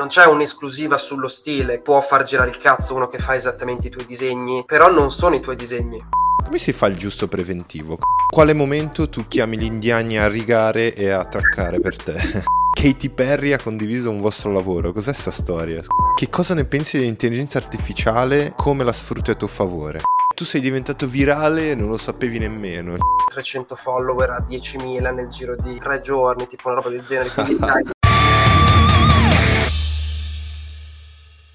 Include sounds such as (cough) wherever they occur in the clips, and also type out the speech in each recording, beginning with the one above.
Non c'è un'esclusiva sullo stile, può far girare il cazzo uno che fa esattamente i tuoi disegni, però non sono i tuoi disegni. Come si fa il giusto preventivo? Quale momento tu chiami gli indiani a rigare e a traccare per te? (laughs) Katy Perry ha condiviso un vostro lavoro, cos'è sta storia? Che cosa ne pensi dell'intelligenza artificiale? Come la sfrutti a tuo favore? Tu sei diventato virale e non lo sapevi nemmeno. 300 follower a 10.000 nel giro di tre giorni, tipo una roba del genere. Quindi (laughs) dai,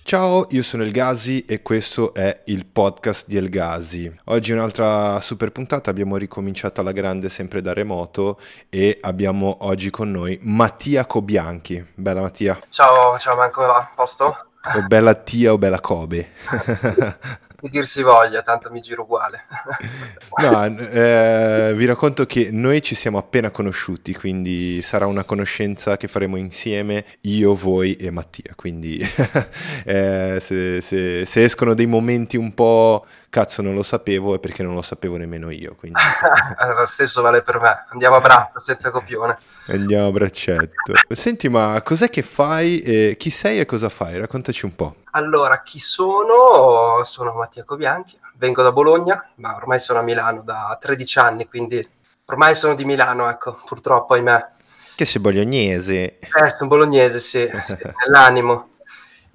Ciao, io sono El Gazi e questo è il podcast di El Gazi. Oggi un'altra super puntata, abbiamo ricominciato alla grande sempre da remoto e abbiamo oggi con noi Mattia Cobianchi. Bella Mattia. ciao, ciao, man, come va? Posto? O bella Tia o bella Kobe. (laughs) Di dir si voglia, tanto mi giro uguale. (laughs) No, eh, vi racconto che noi ci siamo appena conosciuti, quindi sarà una conoscenza che faremo insieme io, voi e Mattia. Quindi (laughs) eh, se, se- se escono dei momenti un po' cazzo non lo sapevo è perché non lo sapevo nemmeno io. Quindi (laughs) Lo stesso vale per me. Andiamo a braccio, senza copione. andiamo a braccetto. Senti, ma cos'è che fai? e chi sei e cosa fai? Raccontaci un po'. Allora, chi sono? Sono Mattia Cobianchi, vengo da Bologna, ma ormai sono a Milano da 13 anni, quindi ormai sono di Milano, ecco, purtroppo, ahimè. Che sei bolognese? Eh, sono bolognese, sì, sì, (laughs) nell'animo.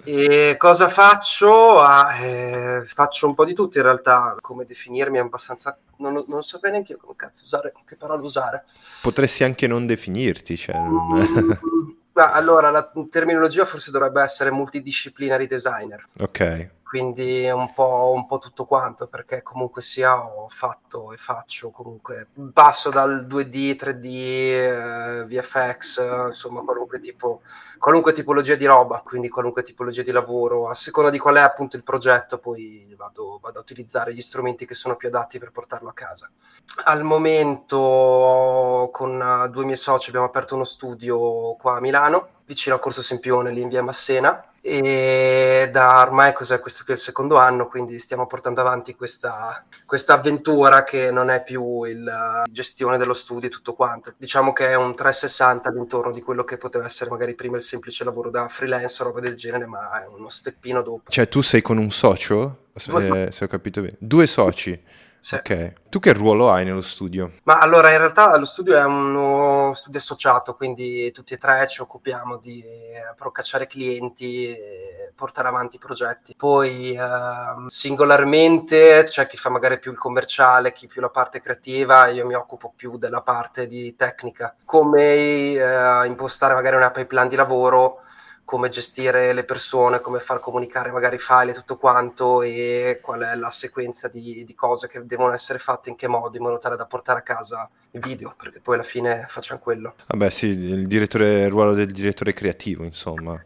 E cosa faccio? Ah, eh, faccio un po' di tutto in realtà, come definirmi è abbastanza... Non, non saprei neanche io come cazzo usare, che parola usare. Potresti anche non definirti, cioè... non- (laughs) allora, la terminologia forse dovrebbe essere multidisciplinary designer. ok. Quindi un po', un po' tutto quanto perché comunque sia ho fatto e faccio comunque passo dal 2D, 3D, eh, VFX, insomma qualunque tipo qualunque tipologia di roba, quindi qualunque tipologia di lavoro, a seconda di qual è appunto il progetto, poi vado, vado a utilizzare gli strumenti che sono più adatti per portarlo a casa. Al momento con eh, due miei soci abbiamo aperto uno studio qua a Milano, vicino al Corso Sempione, lì in via Massena, e da ormai cos'è questo qui è il secondo anno, quindi stiamo portando avanti questa, questa avventura che non è più il, la gestione dello studio e tutto quanto. Diciamo che è un 360 all'intorno di quello che poteva essere magari prima il semplice lavoro da freelance o roba del genere, ma è uno steppino dopo. Cioè, tu sei con un socio? Se, se ho capito bene. Due soci. Sì. Ok. Tu che ruolo hai nello studio? Ma allora in realtà lo studio è uno studio associato, quindi tutti e tre ci occupiamo di eh, procacciare clienti e portare avanti i progetti. Poi ehm, singolarmente c'è chi fa magari più il commerciale, chi più la parte creativa, io mi occupo più della parte di tecnica. Come eh, impostare magari una pipeline di lavoro come gestire le persone, come far comunicare magari i file e tutto quanto e qual è la sequenza di, di cose che devono essere fatte in che modo in modo tale da portare a casa il video, perché poi alla fine facciamo quello. Vabbè, sì, il direttore, il ruolo del direttore creativo, insomma.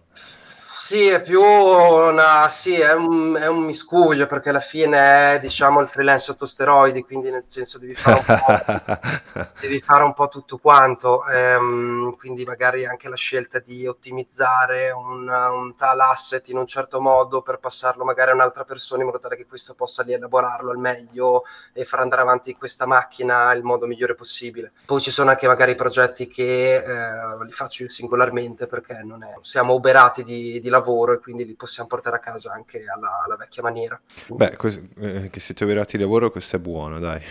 Sì, è più una, sì, è un, è un miscuglio perché alla fine è diciamo il freelance sotto steroidi, quindi nel senso devi fare un po', (laughs) devi fare un po' tutto quanto, ehm, quindi magari anche la scelta di ottimizzare un, un tal asset in un certo modo per passarlo magari a un'altra persona in modo tale che questa possa rielaborarlo al meglio e far andare avanti questa macchina il modo migliore possibile. Poi ci sono anche magari progetti che eh, li faccio io singolarmente perché non è, siamo uberati di, di lavoro e quindi li possiamo portare a casa anche alla, alla vecchia maniera. Beh, cos- eh, che siete operati di lavoro, questo è buono, dai.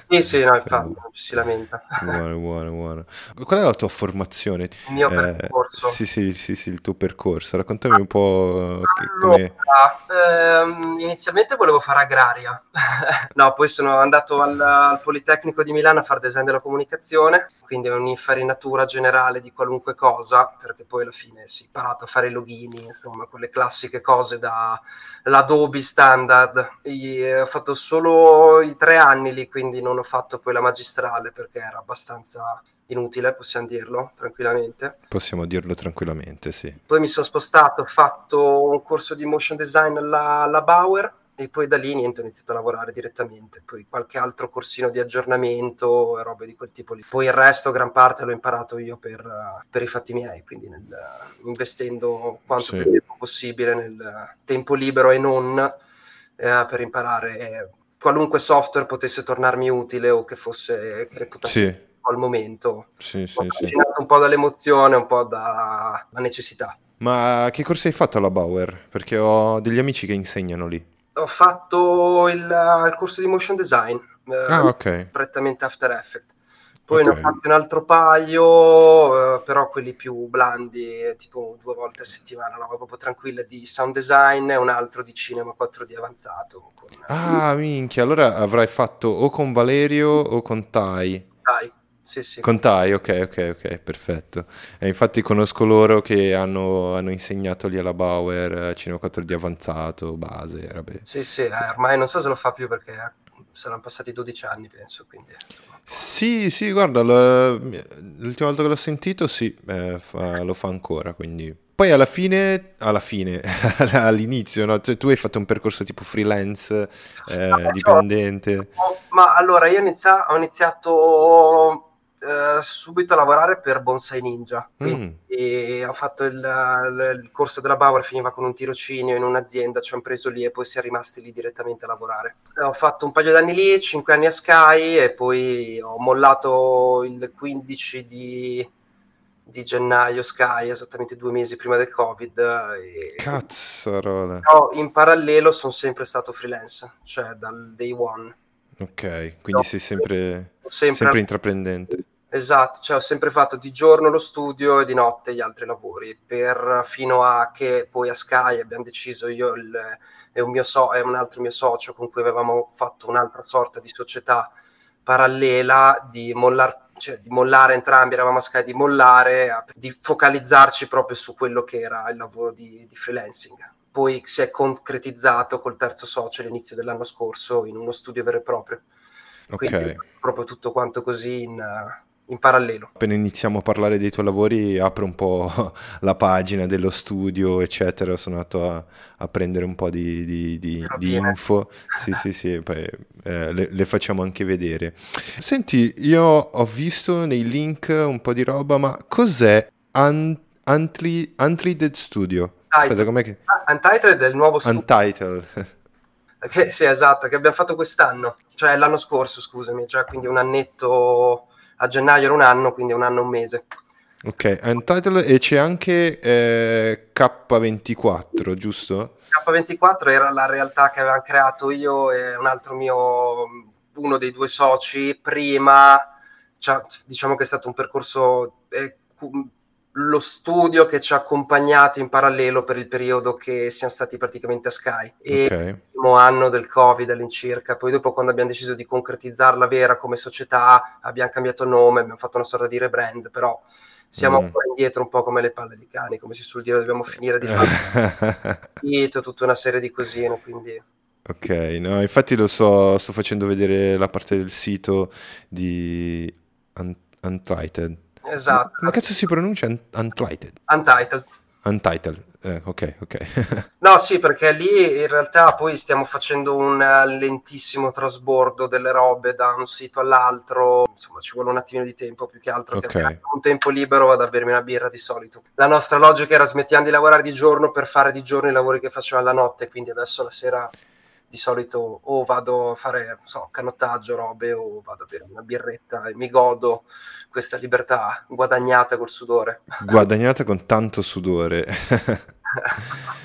Sì, sì, no, (laughs) infatti, non ci si lamenta. Buono, buono, buono. Qual è la tua formazione? Il mio Eh, percorso. sì, sì, sì, sì, il tuo percorso. Raccontami un po' che- come... Allora, ehm, inizialmente volevo fare agraria, (laughs) no, poi sono andato al, al Politecnico di Milano a fare design della comunicazione, quindi è un'infarinatura generale di qualunque cosa, perché poi alla fine si è imparato a fare i logini, insomma, quelle classiche cose da l'Adobe standard. E ho fatto solo i tre anni lì, quindi non ho fatto poi la magistrale perché era abbastanza inutile, possiamo dirlo tranquillamente. Possiamo dirlo tranquillamente, sì. Poi mi sono spostato, ho fatto un corso di motion design alla, alla Bauer e poi da lì niente, ho iniziato a lavorare direttamente. Poi qualche altro corsino di aggiornamento e robe di quel tipo lì. Poi il resto, gran parte, l'ho imparato io per, eh, per i fatti miei, quindi nel- investendo quanto Sì. più tempo possibile nel tempo libero e non eh, per imparare eh, qualunque software potesse tornarmi utile o che fosse che reputassi Sì, al momento. sì, sì, sì. un po' dall'emozione, un po' dalla necessità. Ma che corsi hai fatto alla Bauer? Perché ho degli amici che insegnano lì. Ho fatto il, il corso di motion design, eh, Ah, ok. prettamente After Effects. Poi ne ho Ok. fatti un altro paio, eh, però quelli più blandi, tipo due volte a settimana, roba proprio tranquilla di sound design e un altro di cinema 4D avanzato. Con, Ah, minchia, allora avrai fatto o con Valerio o con Tai. Dai, sì, sì. Con Tai, ok, ok, ok, perfetto. E infatti conosco loro che hanno, hanno insegnato lì alla Bauer, eh, Cinema 4D avanzato, base, robe. Sì, sì, eh, ormai non so se lo fa più perché eh, saranno passati 12 anni, penso, quindi... Sì, sì, guarda, lo- l'ultima volta che l'ho sentito, sì, eh, fa- lo fa ancora, quindi... Poi alla fine, alla fine, (laughs) all'inizio, no? Cioè, tu hai fatto un percorso tipo freelance, eh, dipendente. Ma allora, io ho iniziato eh, subito a lavorare per Bonsai Ninja. Quindi Mm, e ho fatto il, il- il corso della Bauer, finiva con un tirocinio in un'azienda, ci hanno preso lì e poi si è rimasti lì direttamente a lavorare. Ho fatto un paio d'anni lì, 5 anni a Sky e poi ho mollato il 15 di, di gennaio Sky, esattamente due mesi prima del Covid. E... cazzarola. Però in parallelo sono sempre stato freelance, cioè dal day one. Ok, quindi sei sempre, sempre, sempre intraprendente. esatto, cioè ho sempre fatto di giorno lo studio e di notte gli altri lavori, per, fino a che poi a Sky abbiamo deciso io il- e un, mio so, e un altro mio socio con cui avevamo fatto un'altra sorta di società parallela di, mollar- cioè, di mollare entrambi, eravamo a Sky di mollare, di focalizzarci proprio su quello che era il lavoro di, di freelancing. Poi si è concretizzato col terzo socio all'inizio dell'anno scorso in uno studio vero e proprio. Quindi Ok. proprio tutto quanto così in, in parallelo. Appena iniziamo a parlare dei tuoi lavori, apro un po' (laughs) la pagina dello studio, eccetera. Sono andato a, a prendere un po' di, di- di- di info. (laughs) Sì, sì, sì, poi eh, le, le facciamo anche vedere. Senti, io ho visto nei link un po' di roba, ma cos'è Untreated Studio? Aspetta, com'è che... Ah, Untitled è il nuovo studio Untitled. (laughs) che, sì, esatto, che abbiamo fatto quest'anno, cioè l'anno scorso, scusami, cioè quindi un annetto a gennaio era un anno, quindi un anno e un mese. Ok, Untitled e c'è anche eh, K24, giusto? K24 era la realtà che avevamo creato io e un altro mio, uno dei due soci prima, cioè, diciamo che è stato un percorso, eh, lo studio che ci ha accompagnato in parallelo per il periodo che siamo stati praticamente a Sky. E Ok. primo anno del Covid all'incirca, poi dopo quando abbiamo deciso di concretizzarla vera come società abbiamo cambiato nome, abbiamo fatto una sorta di rebrand, però siamo Mm. ancora indietro un po' come le palle di cani, come si suol dire, dobbiamo finire di fare (laughs) sito, tutta una serie di cosine, quindi Ok, no, infatti lo so, sto facendo vedere la parte del sito di Un- Untitled. Esatto, Come cazzo si pronuncia? Un- Untitled. Untitled. Untitled. Eh, ok, ok. (laughs) No, sì, perché lì in realtà poi stiamo facendo un lentissimo trasbordo delle robe da un sito all'altro, insomma ci vuole un attimino di tempo più che altro, che Ok. appena ho un tempo libero vado a bermi una birra di solito. La nostra logica era smettiamo di lavorare di giorno per fare di giorno i lavori che facevamo la notte, quindi adesso la sera di solito o vado a fare, non so, canottaggio, robe, o vado a bere una birretta e mi godo questa libertà guadagnata col sudore. (laughs) Guadagnata con tanto sudore. (laughs)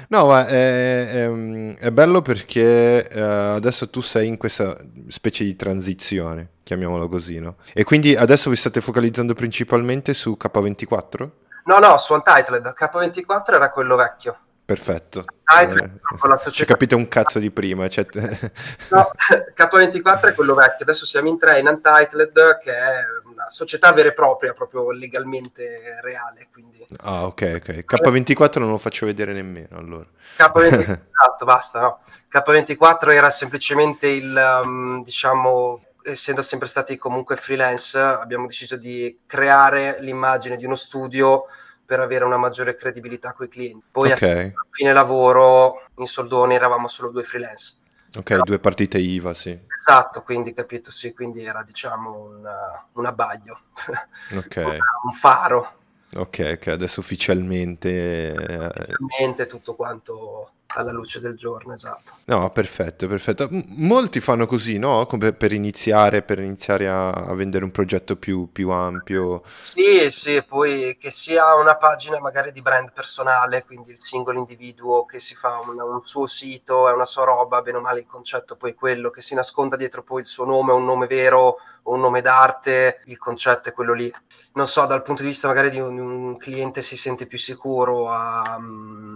No, ma è, è- è bello perché eh, adesso tu sei in questa specie di transizione, chiamiamolo così, no? E quindi adesso vi state focalizzando principalmente su K24? No, no, su Untitled, K24 era quello vecchio. Perfetto. Eh, ci capite un cazzo di prima. Cioè, No, (laughs) K24 è quello vecchio, adesso siamo in tre in Untitled, che è una società vera e propria, proprio legalmente reale. Quindi Ah, ok, ok. K24 non lo faccio vedere nemmeno, allora. K24, (laughs) esatto, basta, no. K24 era semplicemente il, um, diciamo, essendo sempre stati comunque freelance, abbiamo deciso di creare l'immagine di uno studio per avere una maggiore credibilità con i clienti. Poi a Ok, fine lavoro, in soldoni, eravamo solo due freelance. ok, due partite IVA, sì. Esatto, quindi capito, sì, quindi era diciamo un, un abbaglio, Ok, (laughs) un faro, ok, ok. Adesso ufficialmente... eh, veramente tutto quanto alla luce del giorno, esatto. No, perfetto, perfetto. Molti fanno così, no? Come per iniziare, per iniziare a, a vendere un progetto più, più, ampio. Sì, sì, poi che sia una pagina magari di brand personale, quindi il singolo individuo che si fa un, un suo sito, è una sua roba, bene o male il concetto poi è quello, che si nasconda dietro poi il suo nome, un nome vero o un nome d'arte, il concetto è quello lì. Non so, dal punto di vista magari di un, un cliente si sente più sicuro a,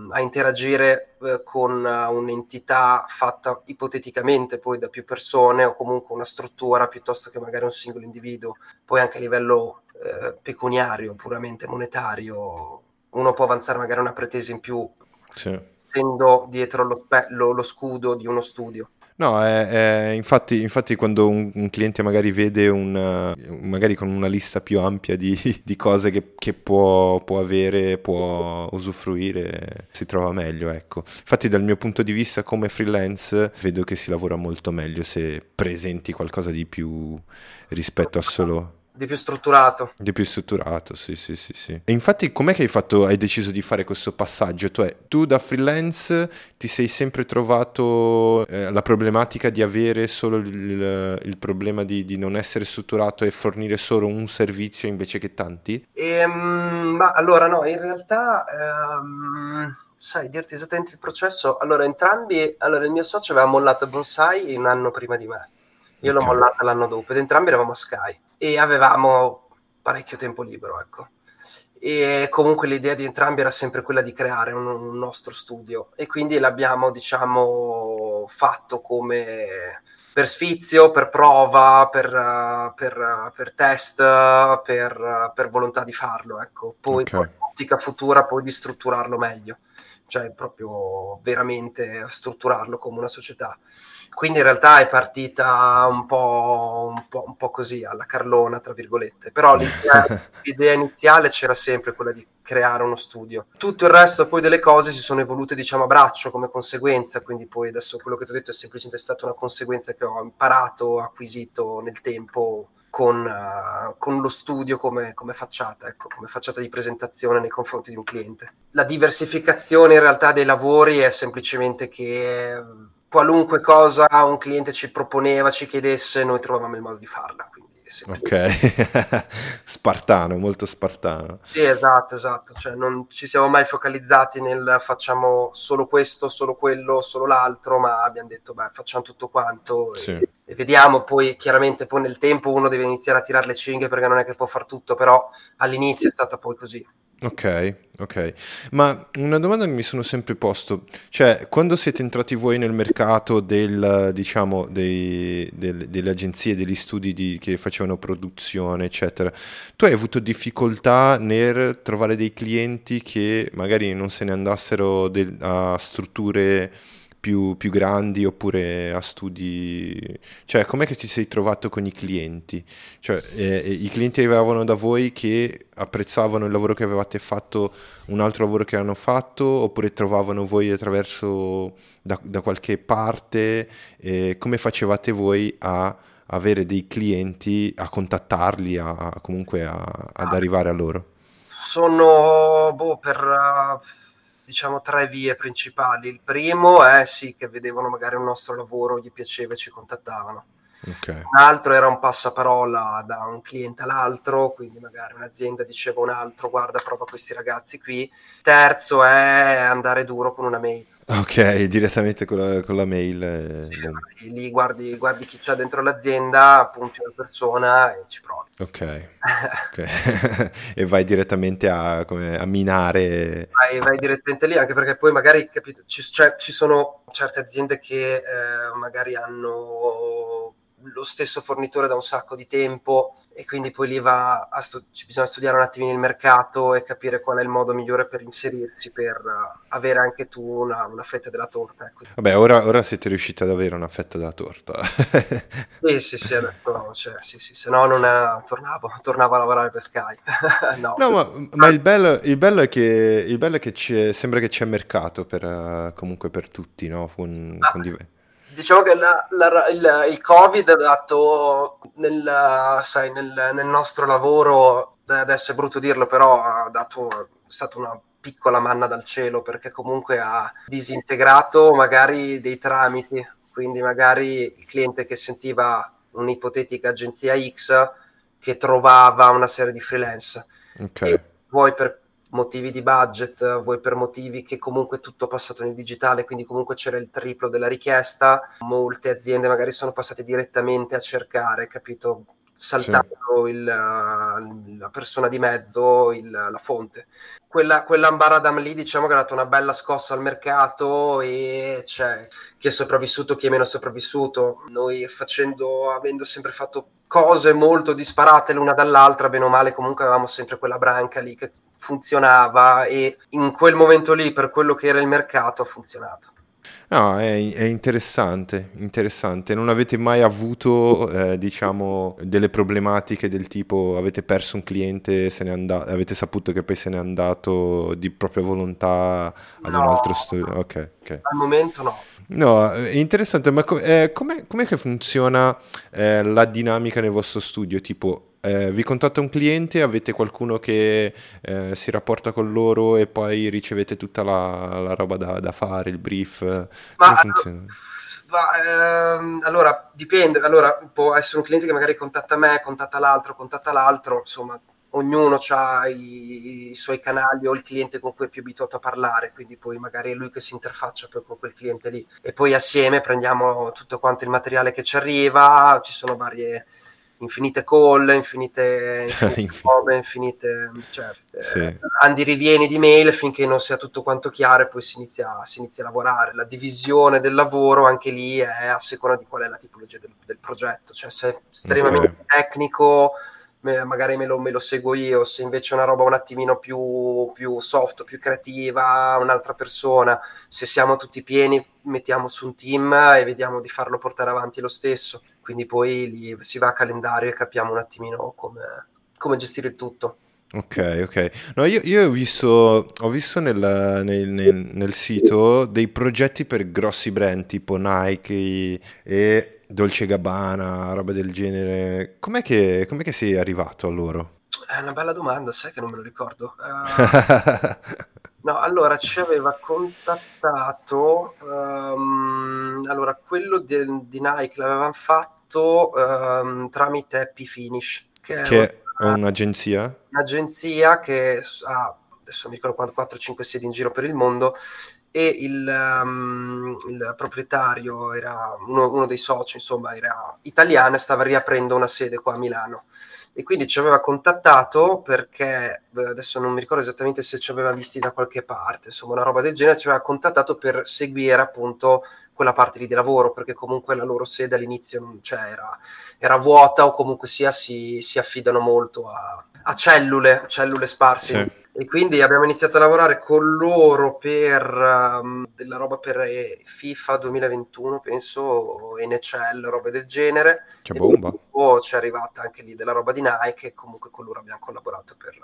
a interagire eh, con un'entità fatta ipoteticamente poi da più persone o comunque una struttura piuttosto che magari un singolo individuo, poi anche a livello eh, pecuniario, puramente monetario, uno può avanzare magari una pretesa in più, sì. essendo dietro lo, spe- lo, lo scudo di uno studio. No, è, è, infatti, infatti, quando un, un, cliente magari vede un, magari con una lista più ampia di, (laughs) di cose che, che può, può, avere, può usufruire, si trova meglio, ecco. Infatti dal mio punto di vista come freelance vedo che si lavora molto meglio se presenti qualcosa di più rispetto a solo di più strutturato. Di più strutturato, sì, sì, sì, sì. E infatti com'è che hai fatto, hai deciso di fare questo passaggio? Tu, tu da freelance ti sei sempre trovato eh, la problematica di avere solo il, il problema di, di, non essere strutturato e fornire solo un servizio invece che tanti? Ehm, ma allora no, in realtà... Ehm sai dirti esattamente il processo? Allora, entrambi, allora il mio socio aveva mollato Bonsai un anno prima di me, io l'ho mollata l'anno dopo ed entrambi eravamo a Sky e avevamo parecchio tempo libero, ecco. E comunque l'idea di entrambi era sempre quella di creare un, un nostro studio e quindi l'abbiamo, diciamo, fatto come per sfizio, per prova, per, per, per test, per, per, volontà di farlo, ecco. Poi okay. ottica futura poi di strutturarlo meglio, cioè proprio veramente strutturarlo come una società. Quindi in realtà è partita un po', un po', un po così, alla Carlona, tra virgolette. Però l'idea, (laughs) l'idea, iniziale c'era sempre quella di creare uno studio. Tutto il resto poi delle cose si sono evolute, diciamo, a braccio come conseguenza, quindi poi adesso quello che ti ho detto è semplicemente stata una conseguenza che ho imparato, acquisito nel tempo con, uh, con, lo studio come, come facciata, ecco, come facciata di presentazione nei confronti di un cliente. La diversificazione in realtà dei lavori è semplicemente che qualunque cosa un cliente ci proponeva, ci chiedesse, noi trovavamo il modo di farla. Ok, (laughs) spartano, molto spartano. Sì, esatto, esatto. Cioè, non ci siamo mai focalizzati nel facciamo solo questo, solo quello, solo l'altro, ma abbiamo detto, beh, facciamo tutto quanto sì. e, vediamo. Poi, chiaramente, poi nel tempo uno deve iniziare a tirare le cinghie perché non è che può far tutto, però all'inizio è stata poi così. Ok, ok. Ma una domanda che mi sono sempre posto, cioè quando siete entrati voi nel mercato del, diciamo, dei, del, delle agenzie, degli studi di, che facevano produzione, eccetera, tu hai avuto difficoltà nel trovare dei clienti che magari non se ne andassero del, a strutture più, più, grandi oppure a studi... Cioè, com'è che ti sei trovato con i clienti? Cioè, eh, eh, i clienti arrivavano da voi che apprezzavano il lavoro che avevate fatto, un altro lavoro che hanno fatto, oppure trovavano voi attraverso da, da qualche parte? Eh, come facevate voi a avere dei clienti, a contattarli, a, comunque a, ad arrivare a loro? Sono boh, per... Uh diciamo tre vie principali. Il primo è sì che vedevano magari un nostro lavoro, gli piaceva e ci contattavano. Okay. Un altro era un passaparola da un cliente all'altro, quindi magari un'azienda diceva un altro guarda prova questi ragazzi qui. Terzo è andare duro con una mail. Ok, direttamente con la, con la mail. Eh, sì, lì guardi, guardi, chi c'è dentro l'azienda, punti una persona e ci provi. Ok, okay. (laughs) (laughs) e vai direttamente a, come, a minare. Vai, vai, direttamente lì, anche perché poi magari capito, ci, cioè, ci sono certe aziende che eh, magari hanno lo stesso fornitore da un sacco di tempo e quindi poi lì va a stu- bisogna studiare un attimino il mercato e capire qual è il modo migliore per inserirsi, per uh, avere anche tu una, una fetta della torta. Ecco. Vabbè, ora, ora, siete riusciti ad avere una fetta della torta. (laughs) sì, sì, sì, adesso, cioè, sì, sì, se no non è, tornavo, (laughs) tornavo, a lavorare per Sky. (laughs) no. no, ma, ma il, bello, il, bello, è che, il bello è che sembra che c'è mercato per, uh, comunque per tutti, no? Con, ah. con div- diciamo che la, la, il, il, Covid ha dato nel, sai, nel, nel, nostro lavoro, adesso è brutto dirlo, però ha dato, è stata una piccola manna dal cielo perché comunque ha disintegrato magari dei tramiti, quindi magari il cliente che sentiva un'ipotetica agenzia X che trovava una serie di freelance. Okay. vuoi per motivi di budget, vuoi per motivi che comunque tutto è passato nel digitale, quindi comunque c'era il triplo della richiesta, molte aziende magari sono passate direttamente a cercare, capito? saltando sì. il, la persona di mezzo, il, la fonte. Quella, quell'ambaradam lì diciamo che ha dato una bella scossa al mercato e c'è chi è sopravvissuto, chi è meno sopravvissuto. Noi facendo, avendo sempre fatto cose molto disparate l'una dall'altra, bene o male comunque avevamo sempre quella branca lì che funzionava e in quel momento lì per quello che era il mercato ha funzionato. No, è, è interessante, interessante. Non avete mai avuto, eh, diciamo, delle problematiche del tipo avete perso un cliente, andato, avete saputo che poi se n'è andato di propria volontà ad no, un altro studio? Ok, ok. Al momento no. No, è interessante, ma co- eh, com'è, com'è, che funziona eh, la dinamica nel vostro studio? Tipo, eh, vi contatta un cliente, avete qualcuno che eh, si rapporta con loro e poi ricevete tutta la, la roba da, da, fare, il brief. Ma, Come funziona? Ma, ehm, allora, dipende. Allora, può essere un cliente che magari contatta me, contatta l'altro, contatta l'altro, insomma, ognuno ha i, i, suoi canali o il cliente con cui è più abituato a parlare, quindi poi magari è lui che si interfaccia poi con quel cliente lì e poi assieme prendiamo tutto quanto il materiale che ci arriva, ci sono varie infinite call, (laughs) infinite, infinite robe, infinite cioè, sì. eh, andi rivieni di mail finché non sia tutto quanto chiaro e poi si inizia, si inizia, a lavorare. La divisione del lavoro anche lì è a seconda di qual è la tipologia del, del progetto, cioè se è estremamente okay. tecnico magari me lo, me lo, seguo io, se invece è una roba un attimino più, più soft, più creativa, un'altra persona, se siamo tutti pieni mettiamo su un team e vediamo di farlo portare avanti lo stesso, quindi poi lì si va a calendario e capiamo un attimino come, come gestire il tutto. Ok, ok. No, io, io ho visto, ho visto nel, nel, nel, nel, sito dei progetti per grossi brand tipo Nike e Dolce Gabbana, roba del genere. Com'è che, com'è che sei arrivato a loro? È una bella domanda, sai che non me lo ricordo. Uh, (laughs) no, allora ci aveva contattato. Um, allora, quello di, di Nike l'avevano fatto um, tramite Happy Finish, che, che è, una, è un'agenzia. Un'agenzia che ha adesso mi ricordo 4-5 sedi in giro per il mondo e il, um, il proprietario era uno, uno, dei soci, insomma, era italiano e stava riaprendo una sede qua a Milano. E quindi ci aveva contattato perché adesso non mi ricordo esattamente se ci aveva visti da qualche parte, insomma, una roba del genere, ci aveva contattato per seguire appunto quella parte lì di lavoro, perché comunque la loro sede all'inizio non, cioè, era, era, vuota o comunque sia si, si affidano molto a, a cellule, cellule sparse sì e quindi abbiamo iniziato a lavorare con loro per um, della roba per eh, FIFA 2021 penso o NHL roba del genere. Che bomba. poi ci è arrivata anche lì della roba di Nike e comunque con loro abbiamo collaborato per,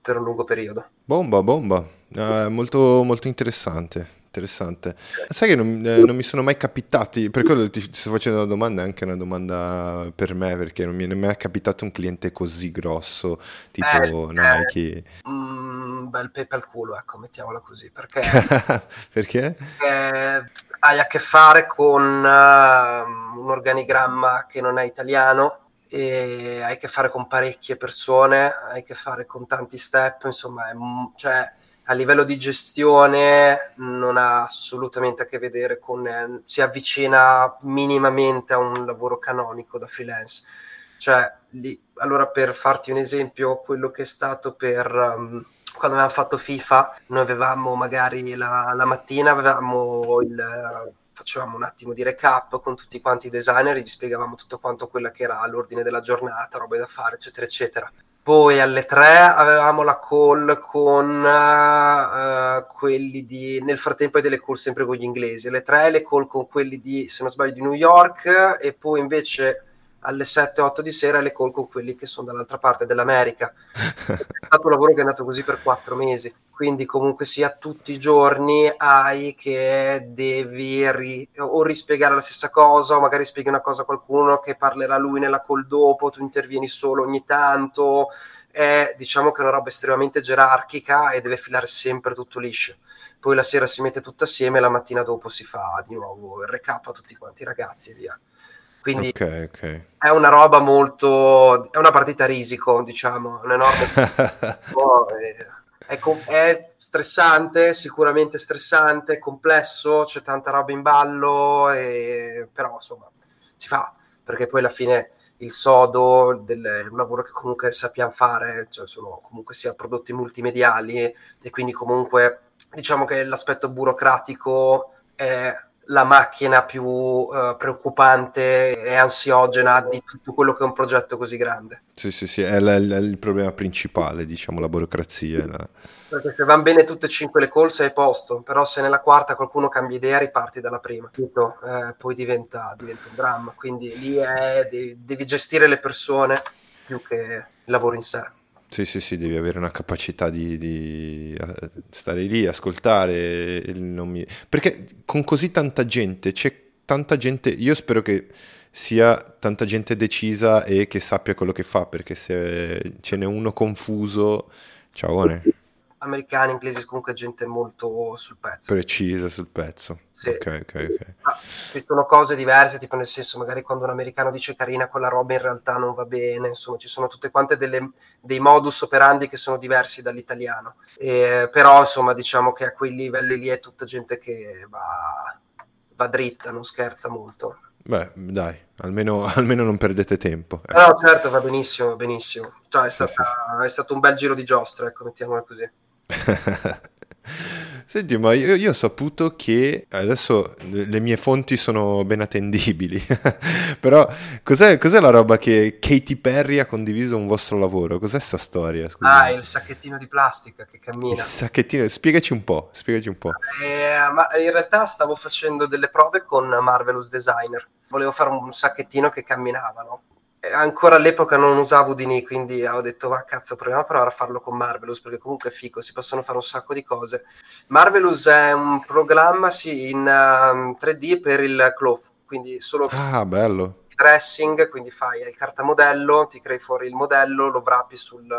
per un lungo periodo. Bomba bomba. Eh, molto molto interessante interessante. Sai che non, eh, non, mi sono mai capitati, per quello ti, ti, sto facendo una domanda, è anche una domanda per me, perché non mi è mai capitato un cliente così grosso, tipo eh, Nike. Eh, un bel pepe al culo, ecco, mettiamola così, perché... (laughs) perché? perché hai a che fare con uh, un organigramma che non è italiano, e hai a che fare con parecchie persone, hai a che fare con tanti step, insomma, è, cioè, a livello di gestione non ha assolutamente a che vedere con, eh, si avvicina minimamente a un lavoro canonico da freelance. Cioè, lì, allora per farti un esempio, quello che è stato per... Um, quando avevamo fatto FIFA, noi avevamo magari la, la mattina, avevamo il, facevamo un attimo di recap con tutti quanti i designer, gli spiegavamo tutto quanto quello che era l'ordine della giornata, robe da fare, eccetera, eccetera. Poi alle 3 avevamo la call con uh, quelli di... Nel frattempo hai delle call sempre con gli inglesi. Alle 3 le call con quelli di, se non sbaglio, di New York e poi invece alle 7-8 di sera le call con quelli che sono dall'altra parte dell'America. è stato un lavoro che è andato così per quattro mesi, quindi comunque sia tutti i giorni hai che devi ri- o rispiegare la stessa cosa o magari spieghi una cosa a qualcuno che parlerà lui nella call dopo, tu intervieni solo ogni tanto, è diciamo che è una roba estremamente gerarchica e deve filare sempre tutto liscio. Poi la sera si mette tutto assieme e la mattina dopo si fa di nuovo il recap a tutti quanti i ragazzi e via. Quindi okay, okay. è una roba molto. è una partita a risico, diciamo, (laughs) un enorme. è, è, stressante, sicuramente stressante, complesso, c'è tanta roba in ballo, e... però insomma si fa perché poi alla fine il sodo del, è un lavoro che comunque sappiamo fare, cioè sono comunque sia prodotti multimediali e quindi comunque diciamo che l'aspetto burocratico è la macchina più uh, preoccupante e ansiogena di tutto quello che è un progetto così grande. Sì, sì, sì, è, la, la, il problema principale, diciamo, la burocrazia. La... Perché se vanno bene tutte e cinque le call sei posto, però se nella quarta qualcuno cambia idea riparti dalla prima, tutto, eh, poi diventa, diventa, un dramma, quindi lì è, devi, devi gestire le persone più che il lavoro in sé. Sì, sì, sì, devi avere una capacità di, di eh, stare lì, ascoltare. Mi... Perché con così tanta gente, c'è tanta gente, io spero che sia tanta gente decisa e che sappia quello che fa, perché se ce n'è uno confuso, ciao americani, inglesi, comunque gente molto sul pezzo. Precisa sul pezzo. Sì. Ok, ok, ok. Ah, ci sono cose diverse, tipo nel senso, magari quando un americano dice carina quella roba in realtà non va bene, insomma, ci sono tutte quante delle, dei modus operandi che sono diversi dall'italiano. E, però, insomma, diciamo che a quei livelli lì è tutta gente che va, va dritta, non scherza molto. Beh, dai, almeno, (laughs) almeno non perdete tempo. Eh. No, certo, va benissimo, benissimo. Cioè, è, stata, sì, sì. è stato un bel giro di giostra, ecco, mettiamola così. (laughs) Senti, ma io, io, ho saputo che adesso le mie fonti sono ben attendibili, (laughs) però cos'è, cos'è, la roba che Katy Perry ha condiviso un vostro lavoro? Cos'è sta storia? Scusate. Ah, il sacchettino di plastica che cammina. Il sacchettino, spiegaci un po', spiegaci un po'. Eh, ma in realtà stavo facendo delle prove con Marvelous Designer, volevo fare un sacchettino che camminava, no? Ancora all'epoca non usavo Udini, quindi ho detto, va cazzo, proviamo a provare a farlo con Marvelous, perché comunque è fico, si possono fare un sacco di cose. Marvelous è un programma sì, in uh, um, 3D per il cloth, quindi solo ah, bello. Dressing, quindi fai il cartamodello, ti crei fuori il modello, lo wrappi sul...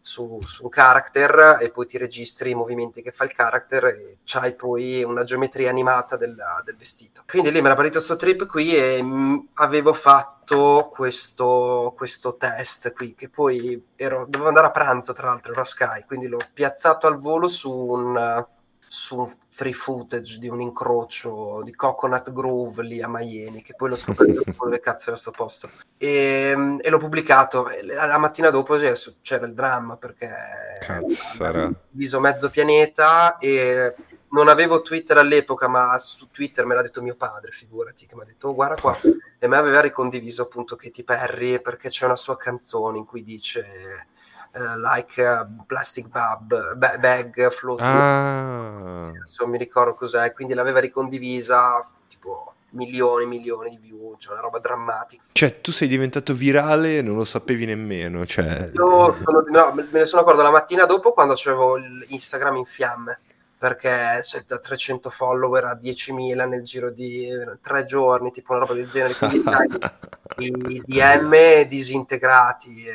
Su, su, un character e poi ti registri i movimenti che fa il character e c'hai poi una geometria animata del, del vestito. Quindi lì mi era partito questo trip qui e mh, avevo fatto questo, questo, test qui che poi ero, dovevo andare a pranzo tra l'altro, ero a Sky, quindi l'ho piazzato al volo su un su un free footage di un incrocio di Coconut Grove lì a Miami, che poi l'ho scoperto (laughs) dove cazzo era sto posto. E, ehm, e, l'ho pubblicato. La mattina dopo c'era il dramma perché Cazzara. viso mezzo pianeta e non avevo Twitter all'epoca, ma su Twitter me l'ha detto mio padre, figurati, che mi ha detto, oh, guarda qua, e me aveva ricondiviso appunto Katy Perry perché c'è una sua canzone in cui dice like uh, plastic bag, bag floating. Ah. Non mi ricordo cos'è, quindi l'aveva ricondivisa tipo milioni e milioni di view, cioè una roba drammatica. Cioè, tu sei diventato virale e non lo sapevi nemmeno. Cioè... Io sono, no, me ne sono accorto la mattina dopo quando avevo Instagram in fiamme perché cioè, da 300 follower a 10.000 nel giro di tre giorni, tipo una roba del genere, quindi (laughs) i DM disintegrati, eh,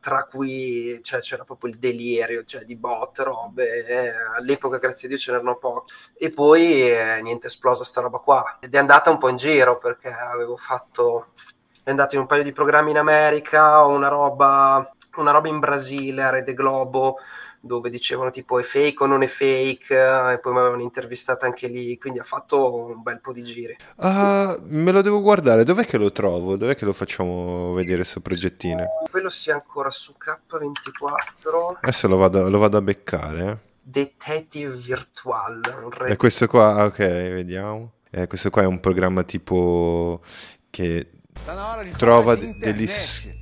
tra cui cioè, c'era proprio il delirio cioè, di bot, robe, eh, all'epoca grazie a Dio ce n'erano pochi, e poi eh, niente, è esplosa sta roba qua, ed è andata un po' in giro perché avevo fatto, è andato in un paio di programmi in America, una roba, una roba in Brasile, a Rede Globo, dove dicevano tipo è fake o non è fake, e poi mi avevano intervistato anche lì, quindi ha fatto un bel po' di giri. Uh, me lo devo guardare, dov'è che lo trovo? Dov'è che lo facciamo vedere questo progettino? Quello sia ancora su K24. Adesso lo vado, lo vado a beccare. Eh. Detective Virtual. E questo qua, ok, vediamo. Eh, questo qua è un programma tipo che trova degli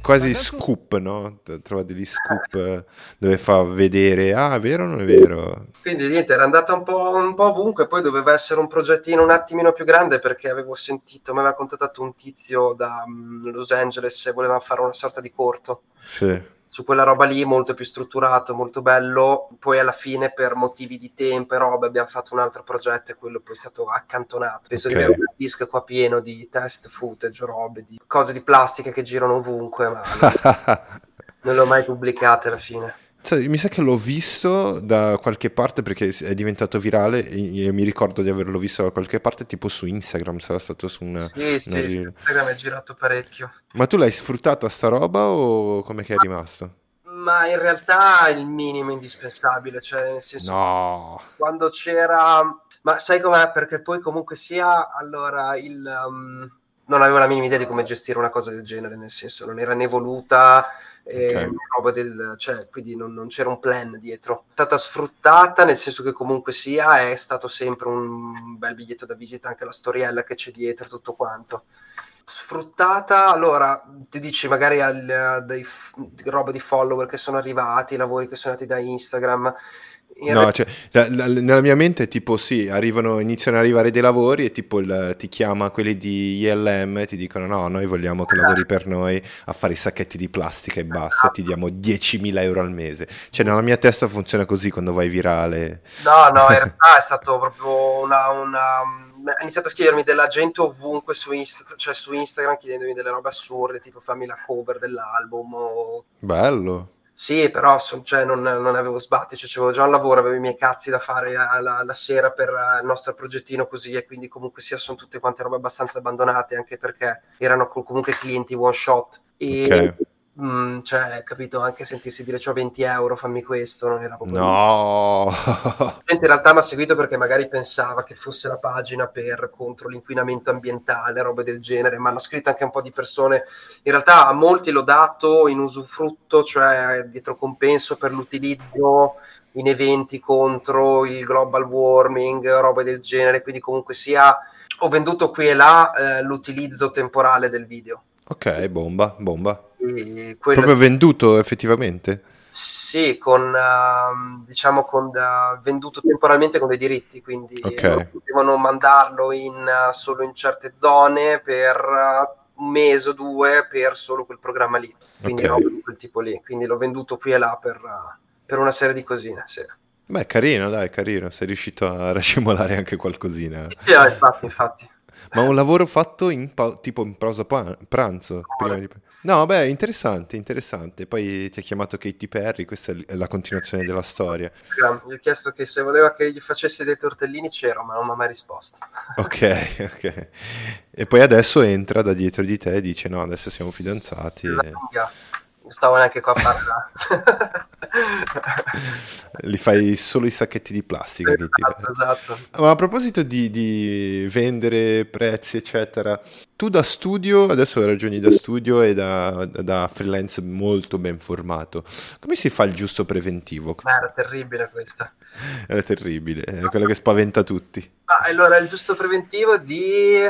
quasi scoop, no? Trova degli scoop dove fa vedere, ah, è vero o non è vero? Quindi niente, era andata un po', un po' ovunque, poi doveva essere un progettino un attimino più grande perché avevo sentito, mi aveva contattato un tizio da um, Los Angeles e voleva fare una sorta di corto. Sì su quella roba lì molto più strutturato, molto bello. Poi alla fine per motivi di tempo e roba abbiamo fatto un altro progetto e quello poi è stato accantonato. Penso okay. di avere un disco qua pieno di test footage, robe, di cose di plastica che girano ovunque, ma (laughs) non, le ho mai pubblicate alla fine. Cioè, mi sa che l'ho visto da qualche parte perché è diventato virale e mi ricordo di averlo visto da qualche parte tipo su Instagram, sarà stato su una... Sì, sì, una... sì Instagram è girato parecchio. Ma tu l'hai sfruttata sta roba o come che è rimasto? Ma in realtà è il minimo indispensabile, cioè nel senso... No! Quando c'era... Ma sai com'è? Perché poi comunque sia, allora, il... Um... Non avevo la minima idea di come gestire una cosa del genere, nel senso non era né voluta Okay. roba del, cioè, quindi non, non, c'era un plan dietro. È stata sfruttata nel senso che comunque sia è stato sempre un bel biglietto da visita anche la storiella che c'è dietro, tutto quanto. Sfruttata, allora ti dici magari al, dei, roba di follower che sono arrivati, lavori che sono andati da Instagram No, cioè, nella mia mente è tipo sì, arrivano, iniziano ad arrivare dei lavori e tipo il, ti chiama quelli di ILM e ti dicono no, noi vogliamo che lavori per noi a fare i sacchetti di plastica e basta, ti diamo 10.000 euro al mese. Cioè nella mia testa funziona così quando vai virale. No, no, in realtà è stato proprio una... una ha iniziato a scrivermi della gente ovunque su, Insta, cioè su Instagram chiedendomi delle robe assurde tipo fammi la cover dell'album o... bello sì, però cioè, non, non, avevo sbatti, cioè, avevo già un lavoro, avevo i miei cazzi da fare la, la sera per il nostro progettino così e quindi comunque sia sono tutte quante robe abbastanza abbandonate anche perché erano comunque clienti one shot. E okay. Mm, cioè, capito, anche sentirsi dire c'ho 20 euro, fammi questo, non era proprio... No! (laughs) in realtà mi ha seguito perché magari pensava che fosse la pagina per contro l'inquinamento ambientale, robe del genere, ma hanno scritto anche un po' di persone. In realtà a molti l'ho dato in usufrutto, cioè dietro compenso per l'utilizzo in eventi contro il global warming, robe del genere, quindi comunque sia... Ho venduto qui e là eh, l'utilizzo temporale del video. Ok, bomba, bomba Proprio venduto effettivamente? Sì, con, uh, diciamo con, uh, venduto temporalmente con dei diritti, quindi okay. potevano mandarlo in, uh, solo in certe zone per un mese o due per solo quel programma lì, quindi okay. no, quel tipo lì. Quindi l'ho venduto qui e là per, per una serie di cosine, sì. Beh, carino, dai, carino, sei riuscito a (laughs) racimolare anche qualcosina. Sì, sì infatti, infatti. Ma un lavoro fatto in pa- tipo in pausa pa- pranzo? Di... No, beh, interessante, interessante. Poi ti ha chiamato Katy Perry, questa è la continuazione della storia. Gli ho chiesto che se voleva che gli facessi dei tortellini c'ero, ma non mi ha mai risposto. Ok, (laughs) ok. E poi adesso entra da dietro di te e dice no, adesso siamo fidanzati. E... Non stavo neanche qua a parlare. Li fai solo i sacchetti di plastica. Esatto, esatto. Ma a proposito di, di, vendere prezzi, eccetera, tu da studio, adesso ragioni da studio e da, da, freelance molto ben formato, come si fa il giusto preventivo? Beh, era terribile questa. Era terribile, è quello che spaventa tutti. Ah, allora, il giusto preventivo di...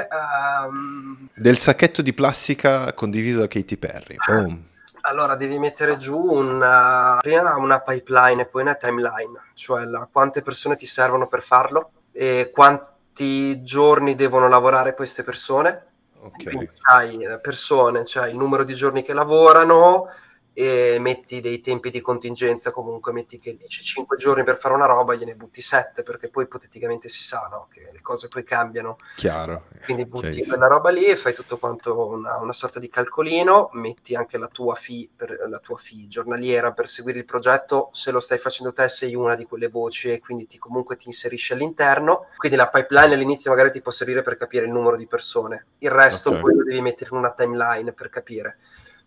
Um... Del sacchetto di plastica condiviso da Katy Perry. Boom. Allora, devi mettere giù una, prima una pipeline e poi una timeline, cioè la, quante persone ti servono per farlo e quanti giorni devono lavorare queste persone. Ok. Hai persone, cioè il numero di giorni che lavorano, e metti dei tempi di contingenza comunque metti che dici 5 giorni per fare una roba gliene butti 7 perché poi ipoteticamente si sa no? che le cose poi cambiano chiaro quindi butti Chiaro. quella roba lì e fai tutto quanto una, una, sorta di calcolino metti anche la tua fee per, la tua fee giornaliera per seguire il progetto se lo stai facendo te sei una di quelle voci e quindi ti, comunque ti inserisci all'interno quindi la pipeline all'inizio magari ti può servire per capire il numero di persone il resto okay. poi lo devi mettere in una timeline per capire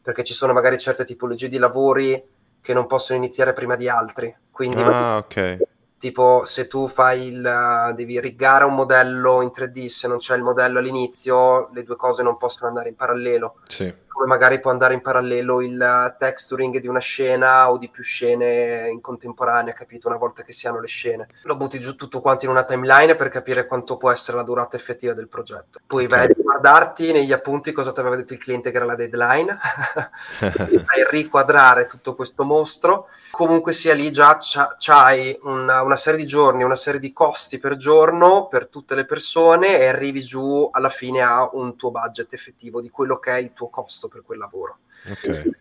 perché ci sono magari certe tipologie di lavori che non possono iniziare prima di altri. Quindi, ah, ok. Tipo, se tu fai il, devi rigare un modello in 3D, se non c'è il modello all'inizio, le due cose non possono andare in parallelo. Sì come magari può andare in parallelo il texturing di una scena o di più scene in contemporanea, capito? Una volta che si hanno le scene. Lo butti giù tutto quanto in una timeline per capire quanto può essere la durata effettiva del progetto. Poi vai a ricordarti negli appunti cosa ti aveva detto il cliente che era la deadline, (laughs) fai riquadrare tutto questo mostro, comunque sia lì già c'hai una, una, serie di giorni, una serie di costi per giorno per tutte le persone e arrivi giù alla fine a un tuo budget effettivo di quello che è il tuo costo per quel lavoro. Okay.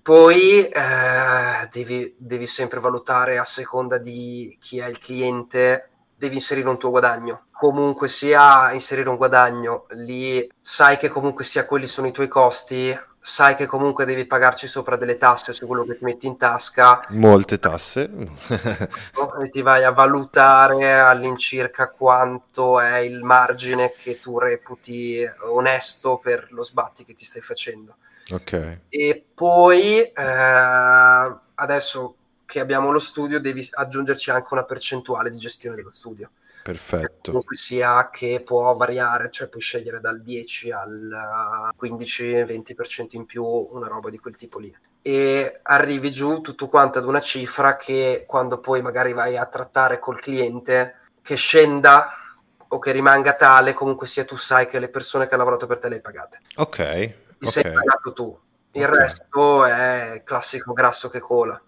Poi eh, devi, devi sempre valutare a seconda di chi è il cliente devi inserire un tuo guadagno. Comunque sia inserire un guadagno, lì sai che comunque sia quelli sono i tuoi costi, sai che comunque devi pagarci sopra delle tasse su quello che ti metti in tasca. Molte tasse. e ti vai a valutare all'incirca quanto è il margine che tu reputi onesto per lo sbatti che ti stai facendo. Ok. E poi eh, adesso che abbiamo lo studio devi aggiungerci anche una percentuale di gestione dello studio. Perfetto. Comunque sia che può variare, cioè puoi scegliere dal 10 al 15-20% in più, una roba di quel tipo lì. E arrivi giù tutto quanto ad una cifra che quando poi magari vai a trattare col cliente, che scenda o che rimanga tale, comunque sia tu sai che le persone che hanno lavorato per te le hai pagate. Ok. Ti okay. sei pagato tu. Il okay. resto è classico grasso che cola.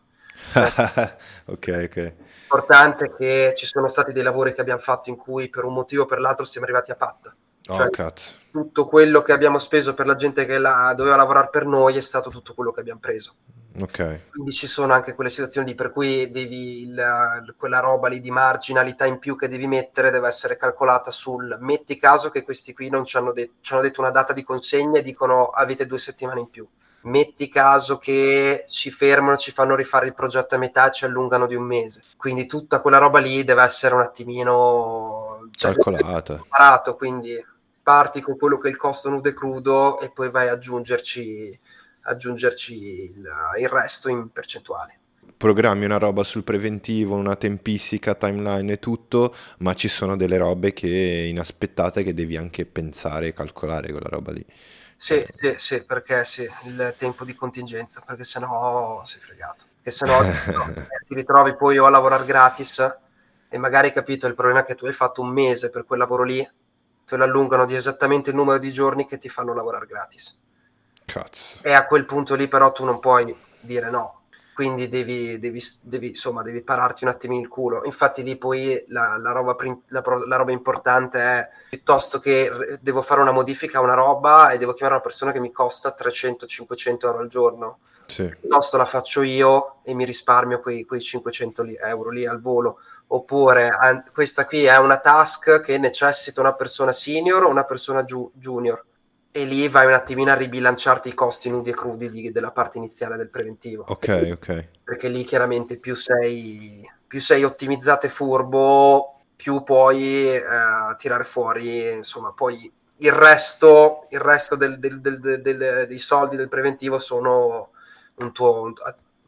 Ok, ok. Importante che ci sono stati dei lavori che abbiamo fatto in cui per un motivo o per l'altro siamo arrivati a patta. Oh, cioè, cazzo. Tutto quello che abbiamo speso per la gente che la, doveva lavorare per noi è stato tutto quello che abbiamo preso. Ok. Quindi ci sono anche quelle situazioni lì per cui devi il, quella roba lì di marginalità in più che devi mettere deve essere calcolata sul metti caso che questi qui non ci hanno, de- ci hanno detto una data di consegna e dicono avete due settimane in più metti caso che ci fermano, ci fanno rifare il progetto a metà e ci allungano di un mese. Quindi tutta quella roba lì deve essere un attimino cioè, calcolata. Preparato, quindi parti con quello che è il costo nudo e crudo e poi vai ad aggiungerci, aggiungerci il, il resto in percentuale programmi una roba sul preventivo, una tempistica, timeline e tutto, ma ci sono delle robe che inaspettate che devi anche pensare e calcolare quella roba lì. Sì, sì, sì, perché sì, il tempo di contingenza, perché sennò sei fregato. Che sennò no, (laughs) ti ritrovi poi o a lavorare gratis e magari capito il problema è che tu hai fatto un mese per quel lavoro lì, te lo allungano di esattamente il numero di giorni che ti fanno lavorare gratis. Cazzo. E a quel punto lì però tu non puoi dire no, quindi devi, devi, devi, insomma, devi pararti un attimino il culo. Infatti lì poi la, la, roba, la, la, roba, importante è piuttosto che devo fare una modifica a una roba e devo chiamare una persona che mi costa 300-500 euro al giorno. Sì. Piuttosto la faccio io e mi risparmio quei, quei 500 euro lì al volo. Oppure questa qui è una task che necessita una persona senior o una persona giu- junior e lì vai un attimino a ribilanciarti i costi nudi e crudi di, della parte iniziale del preventivo. Ok, ok. Perché lì chiaramente più sei, più sei ottimizzato e furbo, più puoi eh, tirare fuori, insomma, poi il resto, il resto del, del, del, dei soldi del preventivo sono un tuo, un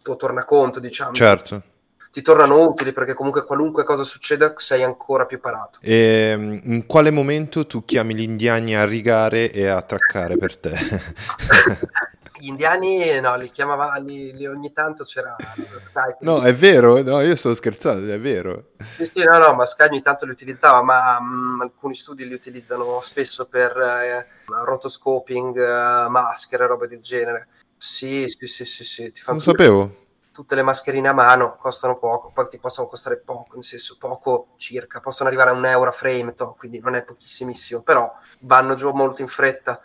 tuo tornaconto, diciamo. Certo ti tornano utili perché comunque qualunque cosa succeda sei ancora più parato. E ehm, in quale momento tu chiami gli indiani a rigare e a traccare per te? (laughs) gli indiani no, li chiamava li, li ogni tanto c'era. No, è vero, no, io sto scherzando, è vero. Sì, sì, no, no, ma Sky ogni tanto li utilizzava, ma mm, alcuni studi li utilizzano spesso per eh, rotoscoping, eh, maschere, robe del genere. Sì, sì, sì, sì, sì. Ti fa non sapevo tutte le mascherine a mano costano poco, poi ti possono costare poco, nel senso poco circa, possono arrivare a un euro a frame, to, quindi non è pochissimissimo, però vanno giù molto in fretta.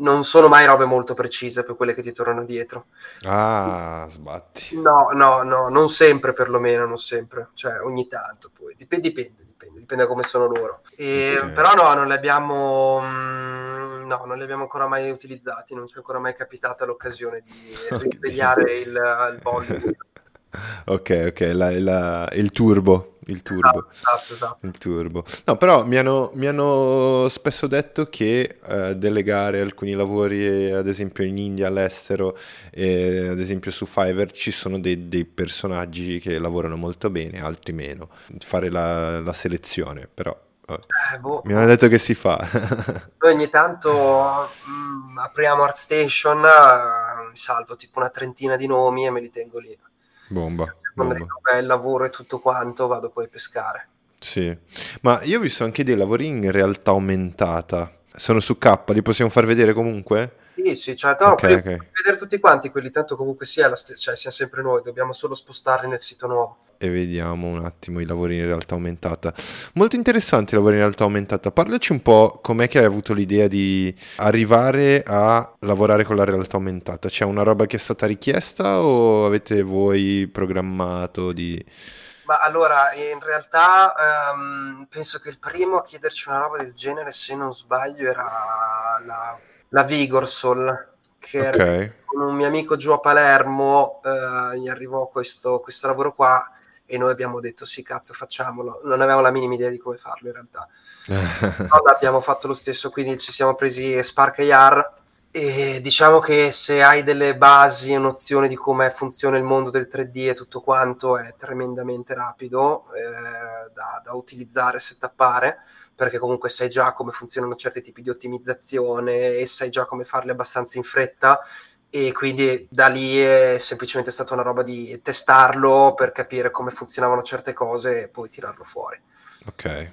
Non sono mai robe molto precise per quelle che ti tornano dietro. Ah, sbatti. No, no, no, non sempre perlomeno, non sempre, cioè ogni tanto poi, dipende, dipende, dipende, dipende da come sono loro. E, okay. Però no, non le abbiamo... Mh, mm, no, non li abbiamo ancora mai utilizzati, non ci è ancora mai capitata l'occasione di (laughs) risvegliare il, il Bollywood. (laughs) Ok, ok, la, la, il turbo, il turbo. Esatto, esatto. Il turbo. No, però mi hanno, mi hanno spesso detto che uh, delegare alcuni lavori, ad esempio in India, all'estero, e ad esempio su Fiverr, ci sono dei, dei personaggi che lavorano molto bene, altri meno. Fare la, la selezione, però eh, boh. Mi hanno detto che si fa. (laughs) Noi ogni tanto mh, mm, apriamo ArtStation, uh, mi salvo tipo una trentina di nomi e me li tengo lì. Bomba. Quando bomba. il lavoro e tutto quanto, vado poi a pescare. Sì, ma io ho visto anche dei lavori in realtà aumentata. Sono su K, li possiamo far vedere comunque? Sì, sì, certo. No, okay, okay. vedere tutti quanti quelli, tanto comunque sia, la st- cioè, siamo sempre noi, dobbiamo solo spostarli nel sito nuovo. E vediamo un attimo i lavori in realtà aumentata. Molto interessanti i lavori in realtà aumentata. Parlaci un po' com'è che hai avuto l'idea di arrivare a lavorare con la realtà aumentata. C'è una roba che è stata richiesta o avete voi programmato di... Ma allora, in realtà um, penso che il primo a chiederci una roba del genere, se non sbaglio, era la la Vigorsol, che okay. era con un mio amico giù a Palermo, eh, gli arrivò questo, questo lavoro qua e noi abbiamo detto sì cazzo facciamolo, non avevamo la minima idea di come farlo in realtà. (laughs) no, l'abbiamo fatto lo stesso, quindi ci siamo presi Spark AR e diciamo che se hai delle basi e nozioni di come funziona il mondo del 3D e tutto quanto è tremendamente rapido eh, da, da utilizzare, settappare perché comunque sai già come funzionano certi tipi di ottimizzazione e sai già come farle abbastanza in fretta e quindi da lì è semplicemente stata una roba di testarlo per capire come funzionavano certe cose e poi tirarlo fuori. Ok.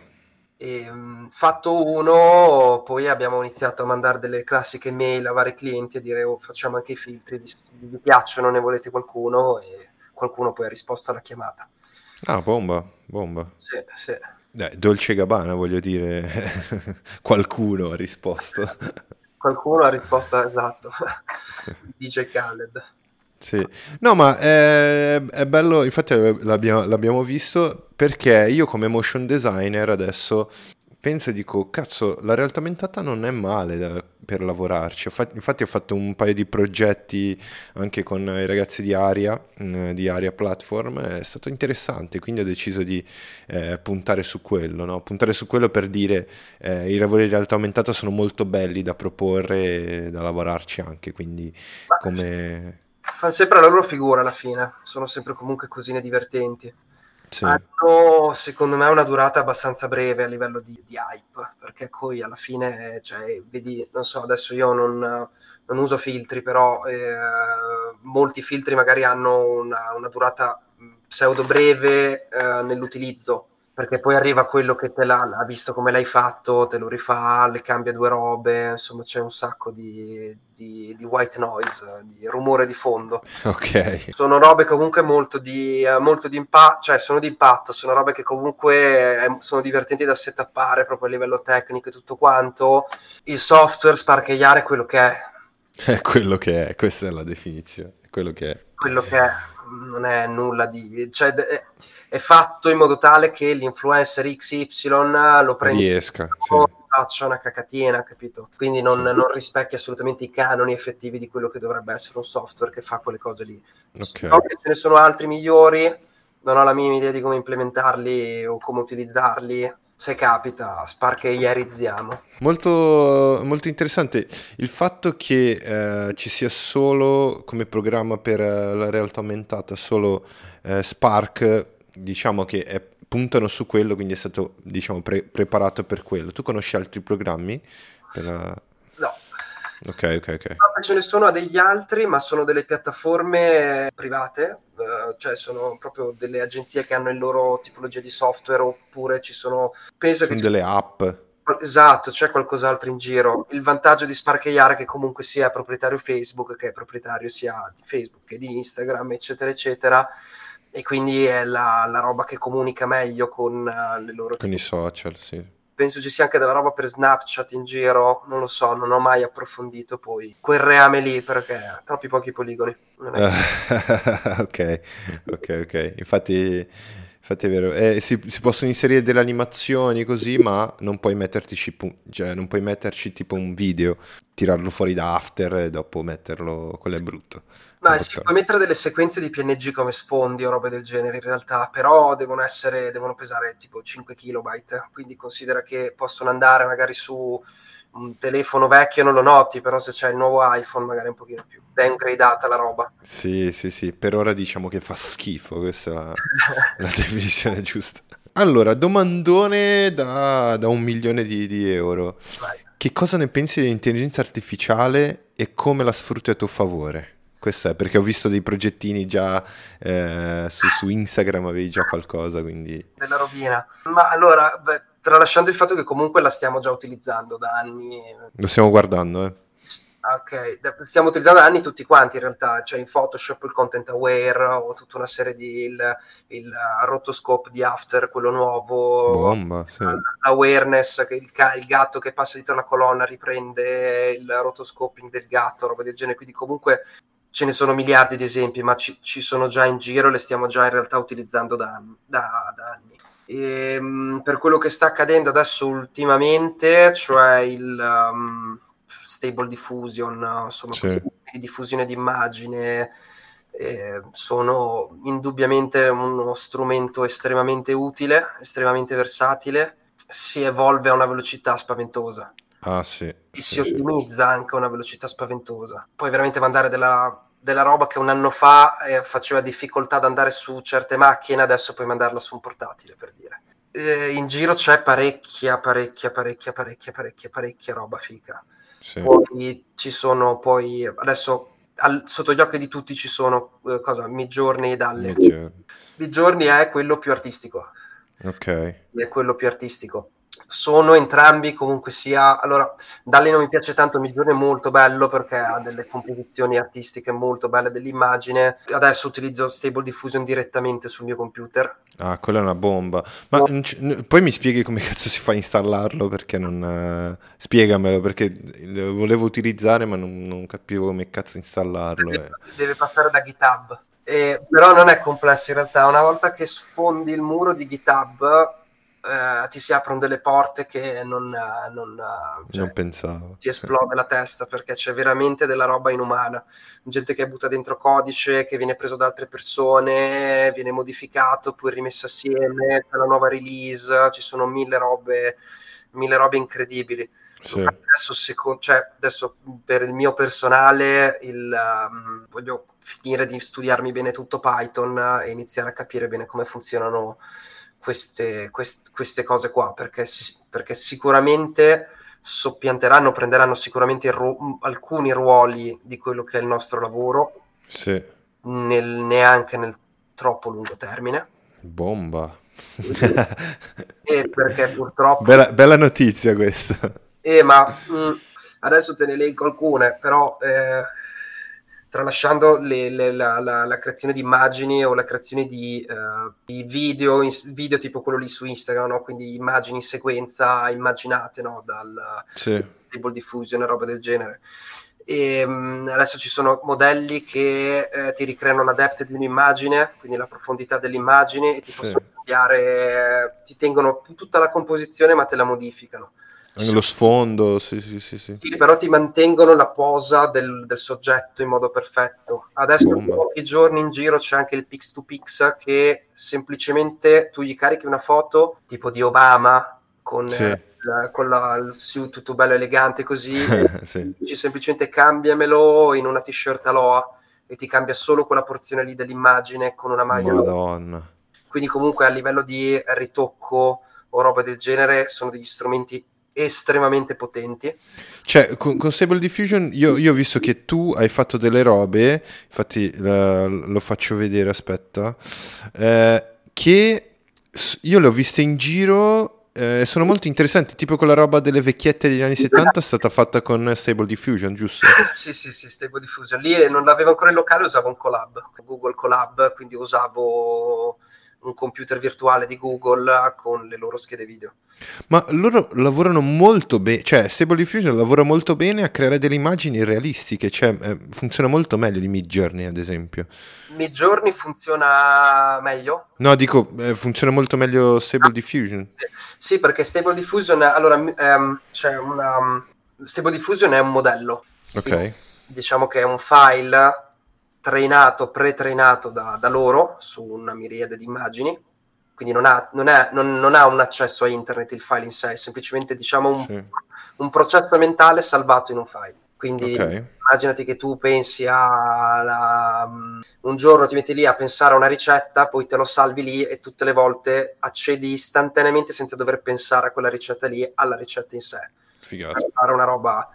E, um, fatto uno, poi abbiamo iniziato a mandare delle classiche mail a vari clienti a dire oh, facciamo anche i filtri, vi, vi piacciono, ne volete qualcuno? E qualcuno poi ha risposto alla chiamata. Ah, bomba, bomba. Sì, sì. Eh, Dolce Gabbana, voglio dire, (laughs) qualcuno ha risposto. Qualcuno ha risposto, esatto, (laughs) DJ Khaled. Sì, no, ma è, è bello, infatti l'abbiamo, l'abbiamo, visto perché io come motion designer adesso penso e dico, cazzo, la realtà aumentata non è male da, per lavorarci. Infatti ho fatto un paio di progetti anche con i ragazzi di Aria, mm, di Aria Platform, è stato interessante, quindi ho deciso di eh, puntare su quello, no? puntare su quello per dire eh, i lavori di realtà aumentata sono molto belli da proporre e da lavorarci anche, quindi come... Fanno sempre la loro figura alla fine, sono sempre comunque cosine divertenti sì. hanno secondo me una durata abbastanza breve a livello di, di hype perché poi alla fine cioè, vedi non so adesso io non, non uso filtri però eh, molti filtri magari hanno una, una durata pseudo breve eh, nell'utilizzo perché poi arriva quello che te l'ha, ha visto come l'hai fatto, te lo rifà, le cambia due robe, insomma c'è un sacco di, di, di white noise, di rumore di fondo. Ok. Sono robe comunque molto di, molto di impatto, cioè sono di impatto, sono robe che comunque eh, sono divertenti da settappare proprio a livello tecnico e tutto quanto. Il software sparcheggiare è quello che è. (laughs) È quello che è, questa è la definizione, è quello che è. Quello che è, non è nulla di... Cioè, è fatto in modo tale che l'influencer XY lo prenda riesca sì. faccia una cacatina, capito? Quindi non, sì. non, rispecchia assolutamente i canoni effettivi di quello che dovrebbe essere un software che fa quelle cose lì. Okay. So che ce ne sono altri migliori, non ho la minima idea di come implementarli o come utilizzarli. Se capita, sparcheierizziamo. Molto, molto interessante il fatto che eh, ci sia solo come programma per eh, la realtà aumentata, solo eh, Spark diciamo che è, puntano su quello, quindi è stato diciamo, pre- preparato per quello. Tu conosci altri programmi? La... No. Ok, ok, ok. No, ce ne sono degli altri, ma sono delle piattaforme private, eh, cioè sono proprio delle agenzie che hanno il loro tipologia di software, oppure ci sono... Penso sono che delle app. Esatto, c'è qualcos'altro in giro. Il vantaggio di Spark AR è che comunque sia proprietario Facebook, che è proprietario sia di Facebook che di Instagram, eccetera, eccetera e quindi è la, la roba che comunica meglio con uh, le loro... Con i social, sì. Penso ci sia anche della roba per Snapchat in giro, non lo so, non ho mai approfondito poi quel reame lì perché troppi pochi poligoni. (laughs) ok, ok, ok. Infatti... Infatti è vero, eh, si, si, possono inserire delle animazioni così, ma non puoi, metterci, cioè, non puoi metterci tipo un video, tirarlo fuori da After e dopo metterlo, quello è brutto. Ma si puoi mettere delle sequenze di PNG come sfondi o robe del genere in realtà, però devono essere, devono pesare tipo 5 kilobyte, quindi considera che possono andare magari su un telefono vecchio non lo noti, però se c'è il nuovo iPhone magari un pochino più downgradata la roba. Sì, sì, sì, per ora diciamo che fa schifo, questa è la, (laughs) la definizione giusta. Allora, domandone da, da un milione di, di euro. Vai. Che cosa ne pensi dell'intelligenza artificiale e come la sfrutti a tuo favore? Questo è perché ho visto dei progettini già eh, su, su, Instagram, avevi già qualcosa, quindi... Della rovina. Ma allora, beh, tralasciando il fatto che comunque la stiamo già utilizzando da anni. Lo stiamo guardando, eh. Ok, stiamo utilizzando da anni tutti quanti in realtà, cioè in Photoshop il Content Aware o tutta una serie di il, il rotoscope di After, quello nuovo, Bomba, sì. l'awareness, che il, il, gatto che passa dietro la colonna riprende il rotoscoping del gatto, roba del genere, quindi comunque ce ne sono miliardi di esempi, ma ci, ci sono già in giro, le stiamo già in realtà utilizzando da, da, da anni. E, ehm, per quello che sta accadendo adesso ultimamente, cioè il... Um, stable diffusion, insomma, sì. di diffusione di immagine, eh, sono indubbiamente uno strumento estremamente utile, estremamente versatile, si evolve a una velocità spaventosa. Ah, sì, e sì, si ottimizza anche a una velocità spaventosa. Puoi veramente mandare della, della roba che un anno fa eh, faceva difficoltà ad andare su certe macchine, adesso puoi mandarla su un portatile, per dire. Eh, in giro c'è parecchia, parecchia, parecchia, parecchia, parecchia, parecchia roba fica. Sì. Poi ci sono poi adesso al, sotto gli occhi di tutti ci sono eh, cosa, Midjourney e Dalle. Midjourney è quello più artistico. Ok. È quello più artistico sono entrambi comunque sia allora Dalli non mi piace tanto Midjourney è molto bello perché ha delle composizioni artistiche molto belle dell'immagine adesso utilizzo Stable Diffusion direttamente sul mio computer ah quella è una bomba ma no. n- poi mi spieghi come cazzo si fa a installarlo perché non uh, spiegamelo perché lo volevo utilizzare ma non, non capivo come cazzo installarlo deve, eh. deve passare da GitHub eh, però non è complesso in realtà una volta che sfondi il muro di GitHub eh, ti si aprono delle porte che non, non, cioè, non pensavo. Ti esplode la testa perché c'è veramente della roba inumana. Gente che butta dentro codice, che viene preso da altre persone, viene modificato, poi rimesso assieme, c'è la nuova release, ci sono mille robe, mille robe incredibili. Sì. Adesso, seco- cioè, adesso, per il mio personale il, um, voglio finire di studiarmi bene tutto Python e iniziare a capire bene come funzionano queste, quest, queste cose qua, perché, perché, sicuramente soppianteranno, prenderanno sicuramente ru- alcuni ruoli di quello che è il nostro lavoro, sì. nel, neanche nel troppo lungo termine. Bomba. (laughs) e perché purtroppo... Bella, bella notizia questa. Eh, ma mh, mm, adesso te ne leggo alcune, però... Eh, tralasciando le, le, la, la, la, creazione di immagini o la creazione di, uh, di video, in, video, tipo quello lì su Instagram, no? quindi immagini in sequenza immaginate no? dal sì. Stable Diffusion e roba del genere. E, um, adesso ci sono modelli che eh, ti ricreano la depth di un'immagine, quindi la profondità dell'immagine, e ti sì. possono cambiare, ti tengono tutta la composizione ma te la modificano. Anche lo sfondo, sì, sì, sì, sì. sì, però ti mantengono la posa del, del soggetto in modo perfetto. Adesso in pochi giorni in giro c'è anche il Pix to Pix che semplicemente tu gli carichi una foto tipo di Obama con, sì. la, con la, il suit tutto bello elegante così, (laughs) sì. dici semplicemente cambiamelo in una t-shirt aloha e ti cambia solo quella porzione lì dell'immagine con una maglia. Madonna. Quindi comunque a livello di ritocco o roba del genere sono degli strumenti estremamente potenti. Cioè, con, con Stable Diffusion io, io, ho visto che tu hai fatto delle robe, infatti uh, lo faccio vedere, aspetta, uh, che io le ho viste in giro e uh, sono molto interessanti, tipo quella roba delle vecchiette degli anni 70 è stata fatta con Stable Diffusion, giusto? (laughs) sì, sì, sì, Stable Diffusion. Lì non l'avevo ancora in locale, usavo un collab, Google Collab, quindi usavo un computer virtuale di Google con le loro schede video. Ma loro lavorano molto bene, cioè Stable Diffusion lavora molto bene a creare delle immagini realistiche, cioè eh, funziona molto meglio di Midjourney ad esempio. Midjourney funziona meglio? No, dico, eh, funziona molto meglio Stable ah, Diffusion. Sì, perché Stable Diffusion, allora, ehm, cioè una, Stable Diffusion è un modello. Ok. Quindi, diciamo che è un file trainato, pre-trainato da, da, loro su una miriade di immagini, quindi non ha, non, è, non, non ha, un accesso a internet il file in sé, è semplicemente diciamo un, sì. un processo mentale salvato in un file. Quindi okay. immaginati che tu pensi a la, um, un giorno ti metti lì a pensare a una ricetta, poi te lo salvi lì e tutte le volte accedi istantaneamente senza dover pensare a quella ricetta lì, alla ricetta in sé. Figata. Per fare una roba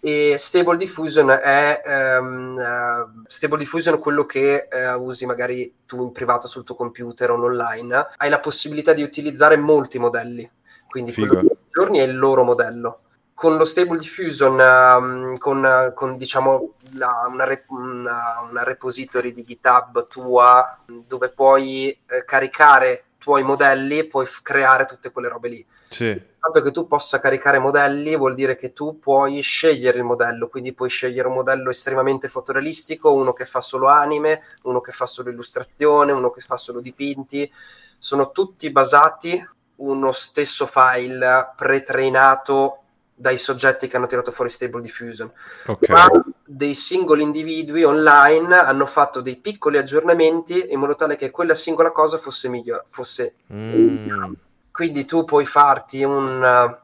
e Stable Diffusion è um, uh, Stable Diffusion quello che uh, usi magari tu in privato sul tuo computer o online hai la possibilità di utilizzare molti modelli quindi Figo. quello di giorni è il loro modello. Con lo Stable Diffusion, um, con, con, diciamo la, una, una, una, repository di GitHub tua dove puoi eh, caricare tuoi modelli puoi f- creare tutte quelle robe lì. Sì. Il fatto che tu possa caricare modelli vuol dire che tu puoi scegliere il modello, quindi puoi scegliere un modello estremamente fotorealistico, uno che fa solo anime, uno che fa solo illustrazione, uno che fa solo dipinti. Sono tutti basati uno stesso file pre-trainato dai soggetti che hanno tirato fuori Stable Diffusion. Okay. Ma dei singoli individui online hanno fatto dei piccoli aggiornamenti in modo tale che quella singola cosa fosse migliore. Fosse mm. Quindi tu puoi farti un,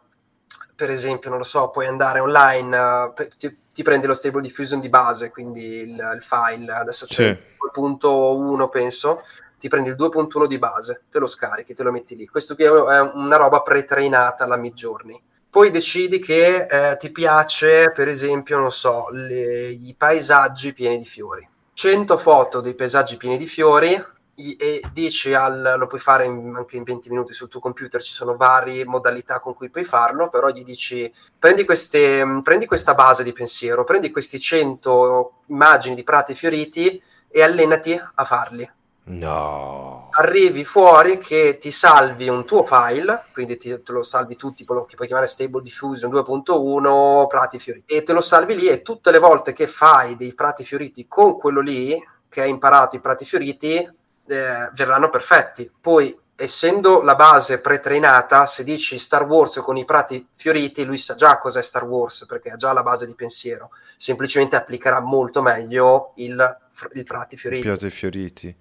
per esempio, non lo so, puoi andare online, ti, ti prendi lo Stable Diffusion di base, quindi il, il file, adesso c'è sì. il punto 1 penso, ti prendi il 2.1 di base, te lo scarichi, te lo metti lì. Questo qui è una roba pre-trainata alla Midjourney poi decidi che eh, ti piace, per esempio, non so, le, i paesaggi pieni di fiori. 100 foto dei paesaggi pieni di fiori e dici al, lo puoi fare in, anche in 20 minuti sul tuo computer, ci sono varie modalità con cui puoi farlo, però gli dici prendi, queste, prendi questa base di pensiero, prendi questi 100 immagini di prati fioriti e allenati a farli No. Arrivi fuori che ti salvi un tuo file, quindi ti, te lo salvi tutti, quello che puoi chiamare Stable Diffusion 2.1, prati fioriti, e te lo salvi lì e tutte le volte che fai dei prati fioriti con quello lì, che hai imparato i prati fioriti, eh, verranno perfetti. Poi essendo la base pre-trainata, se dici Star Wars con i prati fioriti, lui sa già cos'è Star Wars perché ha già la base di pensiero, semplicemente applicherà molto meglio il, il prati fioriti. Prati fioriti.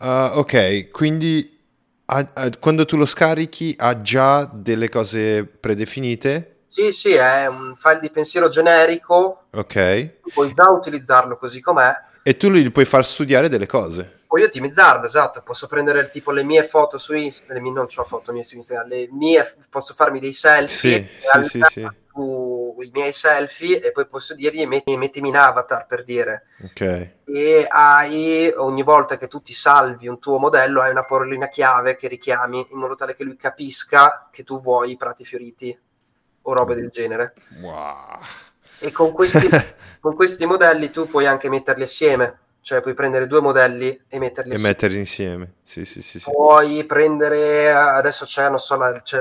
Uh, ok, quindi ha, ha, quando tu lo scarichi ha già delle cose predefinite? Sì, sì, è un file di pensiero generico. Ok. Puoi già utilizzarlo così com'è. E tu gli puoi far studiare delle cose puoi ottimizzarlo, esatto, posso prendere tipo le mie foto su Instagram, non ho foto mie su Instagram, le mie, posso farmi dei selfie, sì, sì, sì, i miei selfie e poi posso dirgli metti, mettimi in avatar per dire. Ok. E hai, ogni volta che tu ti salvi un tuo modello, hai una parolina chiave che richiami in modo tale che lui capisca che tu vuoi i prati fioriti o robe del genere. Wow. E con questi, (laughs) con questi modelli tu puoi anche metterli assieme cioè puoi prendere due modelli e metterli, e insieme. metterli insieme. Sì, sì, sì, sì. Puoi prendere, adesso c'è, non so, la, c'è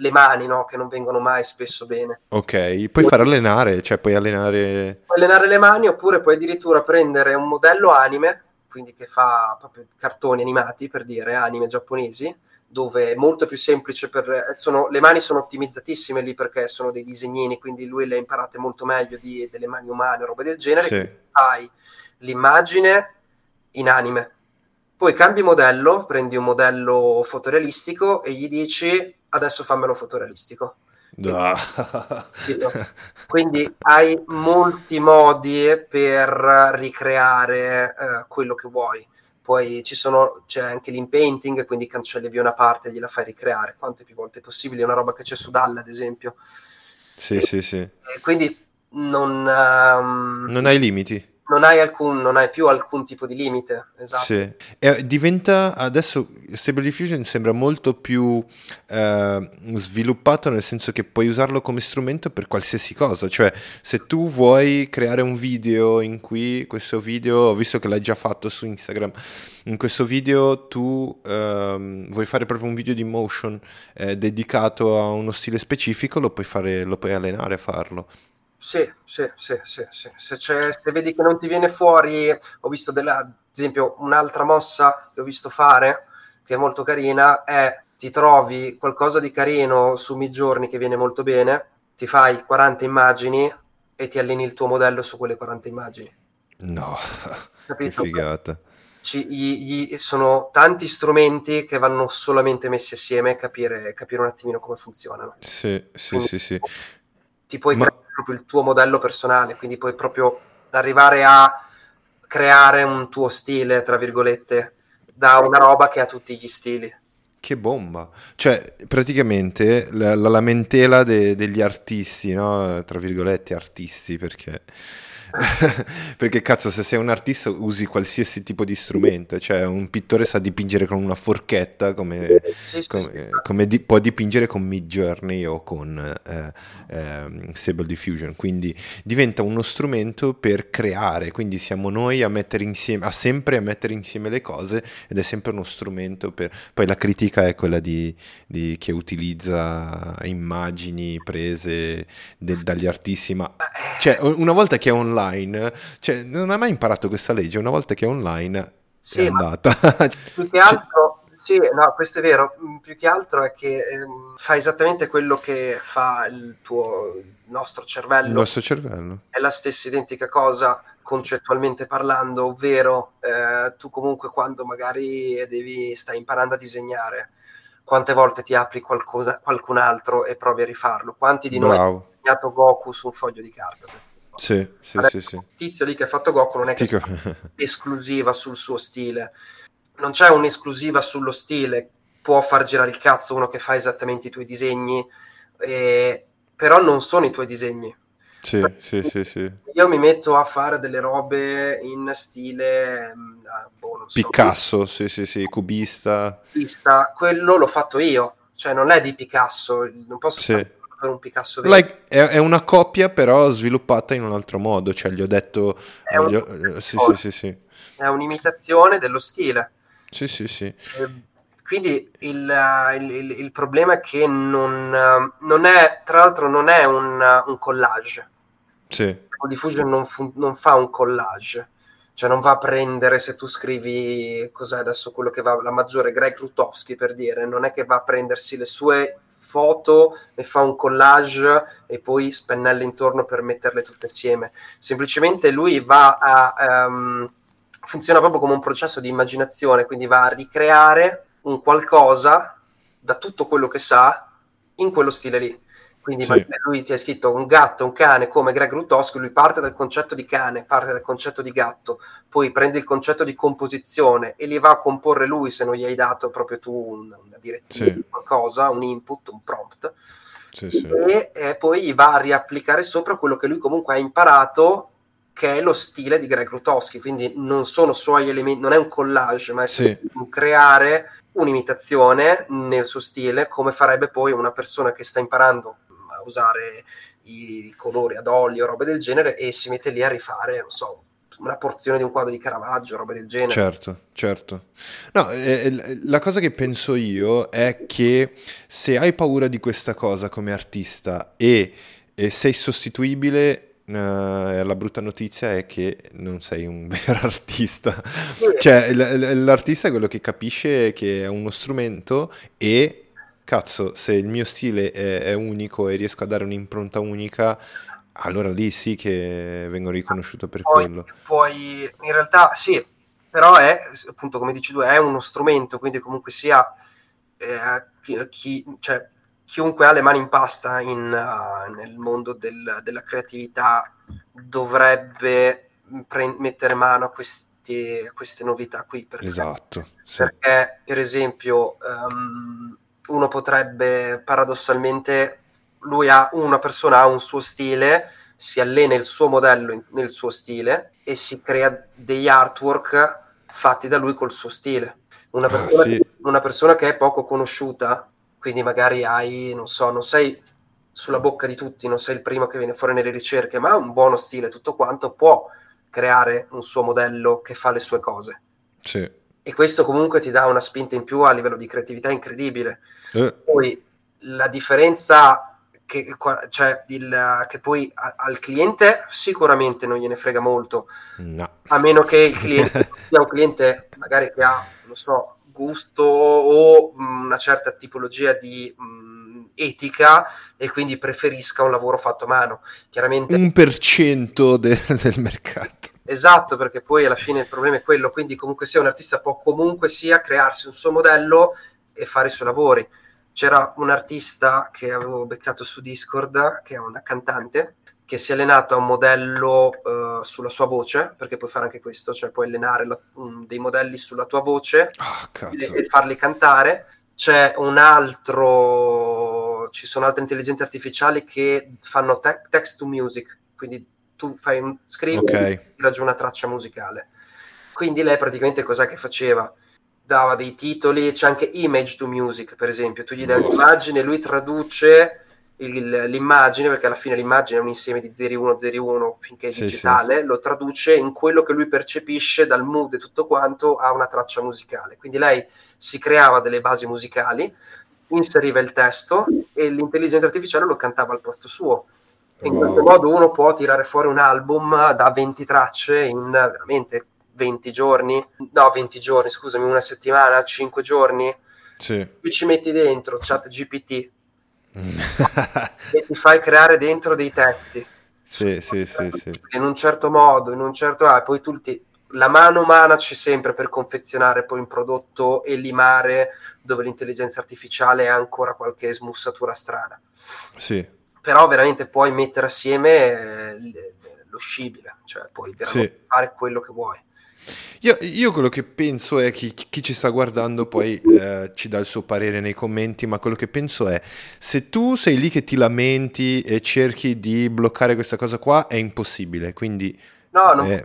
le mani, no? Che non vengono mai spesso bene. Ok, puoi far allenare, cioè puoi allenare... Puoi allenare le mani oppure puoi addirittura prendere un modello anime, quindi che fa proprio cartoni animati, per dire, anime giapponesi, dove è molto più semplice per... Sono, le mani sono ottimizzatissime lì perché sono dei disegnini, quindi lui le ha imparate molto meglio di, delle mani umane, roba del genere. Sì. Hai l'immagine in anime. Poi cambi modello, prendi un modello fotorealistico e gli dici adesso fammelo fotorealistico. No. Quindi hai molti modi per ricreare eh, quello che vuoi. Poi ci sono, c'è anche l'inpainting, quindi cancelli via una parte e gliela fai ricreare quante più volte possibile. È una roba che c'è su Dall, ad esempio. Sì, e, sì, sì. quindi non, um, non hai limiti non hai, alcun, non hai più alcun tipo di limite. Esatto. Sì. E diventa adesso Stable Diffusion sembra molto più eh, sviluppato nel senso che puoi usarlo come strumento per qualsiasi cosa. Cioè, se tu vuoi creare un video in cui questo video, visto che l'hai già fatto su Instagram, in questo video tu ehm, vuoi fare proprio un video di motion eh, dedicato a uno stile specifico, lo puoi, fare, lo puoi allenare a farlo. Sì, sì, sì, sì, sì. Se, se, vedi che non ti viene fuori, ho visto della, ad esempio un'altra mossa che ho visto fare, che è molto carina, è ti trovi qualcosa di carino su Midjourney che viene molto bene, ti fai 40 immagini e ti alleni il tuo modello su quelle 40 immagini. No, (laughs) Capito? che figata. Ci, gli, gli, sono tanti strumenti che vanno solamente messi assieme e capire, capire un attimino come funzionano. Sì, sì, Quindi, sì, sì. Ti puoi Ma... creare proprio il tuo modello personale, quindi puoi proprio arrivare a creare un tuo stile, tra virgolette, da una roba che ha tutti gli stili. Che bomba! Cioè, praticamente la, la lamentela de, degli artisti, no? Tra virgolette, artisti, perché (laughs) perché cazzo, se sei un artista usi qualsiasi tipo di strumento, cioè un pittore sa dipingere con una forchetta come, sì, sì, come, sì. come di, può dipingere con Mid Journey o con eh, eh, Stable Diffusion, quindi diventa uno strumento per creare, quindi siamo noi a mettere insieme, a sempre a mettere insieme le cose ed è sempre uno strumento per... Poi la critica è quella di, di che utilizza immagini prese de, dagli artisti, ma cioè, una volta che è online, cioè, non ha mai imparato questa legge, una volta che è online sì, è andata. (laughs) Più che altro, sì, no, questo è vero, mm, più che altro è che ehm, fa esattamente quello che fa il tuo il nostro cervello. Il nostro cervello. È la stessa identica cosa concettualmente parlando, ovvero eh, tu comunque quando magari devi, stai imparando a disegnare, quante volte ti apri qualcosa, qualcun altro e provi a rifarlo? Quanti di Bravo. noi hanno disegnato Goku su un foglio di carta? Sì, sì, sì, sì. Il tizio lì che ha fatto Goku non è che esclusiva sul suo stile. Non c'è un'esclusiva sullo stile. Può far girare il cazzo uno che fa esattamente i tuoi disegni, eh, però non sono i tuoi disegni. Sì, cioè, sì, sì, sì. Io mi metto a fare delle robe in stile mm, ah, boh, so, Picasso, sì, sì, sì, cubista. cubista. Quello l'ho fatto io, cioè non è di Picasso, non posso sì. Per un Picasso vero. Like, è, è, una coppia però sviluppata in un altro modo, cioè gli ho detto... È, gli ho, eh, sì, sì, sì, sì. è un'imitazione dello stile. Sì, sì, sì. Eh, quindi il, il, il, il, problema è che non, non, è, tra l'altro, non è un, un collage. Sì. Diffusion non, fu- non fa un collage, cioè non va a prendere se tu scrivi cos'è adesso quello che va la maggiore Greg Rutowski per dire, non è che va a prendersi le sue foto e fa un collage e poi spennelle intorno per metterle tutte insieme. Semplicemente lui va a um, funziona proprio come un processo di immaginazione, quindi va a ricreare un qualcosa da tutto quello che sa in quello stile lì. Quindi sì. lui ti ha scritto un gatto, un cane come Greg Rutowski, lui parte dal concetto di cane, parte dal concetto di gatto, poi prende il concetto di composizione e li va a comporre lui se non gli hai dato proprio tu una direttiva, sì. qualcosa, un input, un prompt. Sì. E, e, poi va a riapplicare sopra quello che lui comunque ha imparato che è lo stile di Greg Rutowski, quindi non sono suoi elementi, non è un collage, ma è un creare un'imitazione nel suo stile, come farebbe poi una persona che sta imparando usare i colori ad olio, robe del genere, e si mette lì a rifare, non so, una porzione di un quadro di Caravaggio, robe del genere. Certo, certo. No, eh, la cosa che penso io è che se hai paura di questa cosa come artista e, e sei sostituibile, Uh, la brutta notizia è che non sei un (laughs) vero artista. Cioè, l- l'artista è quello che capisce che è uno strumento e cazzo, se il mio stile è, è unico e riesco a dare un'impronta unica, allora lì sì che vengo riconosciuto per poi, quello. Poi in realtà sì, però è appunto come dici tu, è uno strumento, quindi comunque sia eh, chi, chi, cioè, chiunque ha le mani in pasta in, uh, nel mondo del, della creatività dovrebbe pre- mettere mano a questi, queste novità qui. Perché, esatto. Sì. Perché per esempio um, uno potrebbe paradossalmente, lui ha una persona ha un suo stile, si allena il suo modello in, nel suo stile e si crea degli artwork fatti da lui col suo stile. Una ah, persona, ah, sì. una persona che è poco conosciuta, quindi magari hai, non so, non sei sulla bocca di tutti, non sei il primo che viene fuori nelle ricerche, ma ha un buono stile, tutto quanto, può creare un suo modello che fa le sue cose. Sì e questo comunque ti dà una spinta in più a livello di creatività incredibile. Eh. Poi la differenza che, cioè il, che poi al cliente sicuramente non gliene frega molto, no. a meno che il cliente (laughs) sia un cliente magari che ha, non so, gusto o una certa tipologia di mh, etica e quindi preferisca un lavoro fatto a mano. Chiaramente un per cento de- del mercato. Esatto, perché poi alla fine il problema è quello, quindi comunque sia un artista può comunque sia crearsi un suo modello e fare i suoi lavori. C'era un artista che avevo beccato su Discord, che è una cantante, che si è allenata a un modello uh, sulla sua voce, perché puoi fare anche questo, cioè puoi allenare la, um, dei modelli sulla tua voce oh, e, e farli cantare. C'è un altro, ci sono altre intelligenze artificiali che fanno te- text to music, quindi tu fai un scrivi Ok. e tira giù una traccia musicale. Quindi lei praticamente cos'è che faceva? Dava dei titoli, c'è anche image to music, per esempio, tu gli dai Oh. un'immagine, lui traduce il- l'immagine, perché alla fine l'immagine è un insieme di 01, 01 finché è Sì, digitale, lo traduce in quello che lui percepisce dal mood e tutto quanto a una traccia musicale. Quindi lei si creava delle basi musicali, inseriva il testo e l'intelligenza artificiale lo cantava al posto suo. In Wow. questo modo uno può tirare fuori un album da 20 tracce in veramente 20 giorni, no 20 giorni, scusami, una settimana, 5 giorni, Sì. tu ci metti dentro chat GPT (laughs) e ti fai creare dentro dei testi sì, sì, sì, sì. in un certo modo, in un certo ah, poi tu ti- la mano umana c'è sempre per confezionare poi un prodotto e limare dove l'intelligenza artificiale è ancora qualche smussatura strana. Sì. Però veramente puoi mettere assieme eh, lo scibile, cioè puoi veramente fare quello che vuoi. Io, io quello che penso è che chi ci sta guardando poi eh, ci dà il suo parere nei commenti, ma quello che penso è se tu sei lì che ti lamenti e cerchi di bloccare questa cosa qua è impossibile, quindi No, non eh,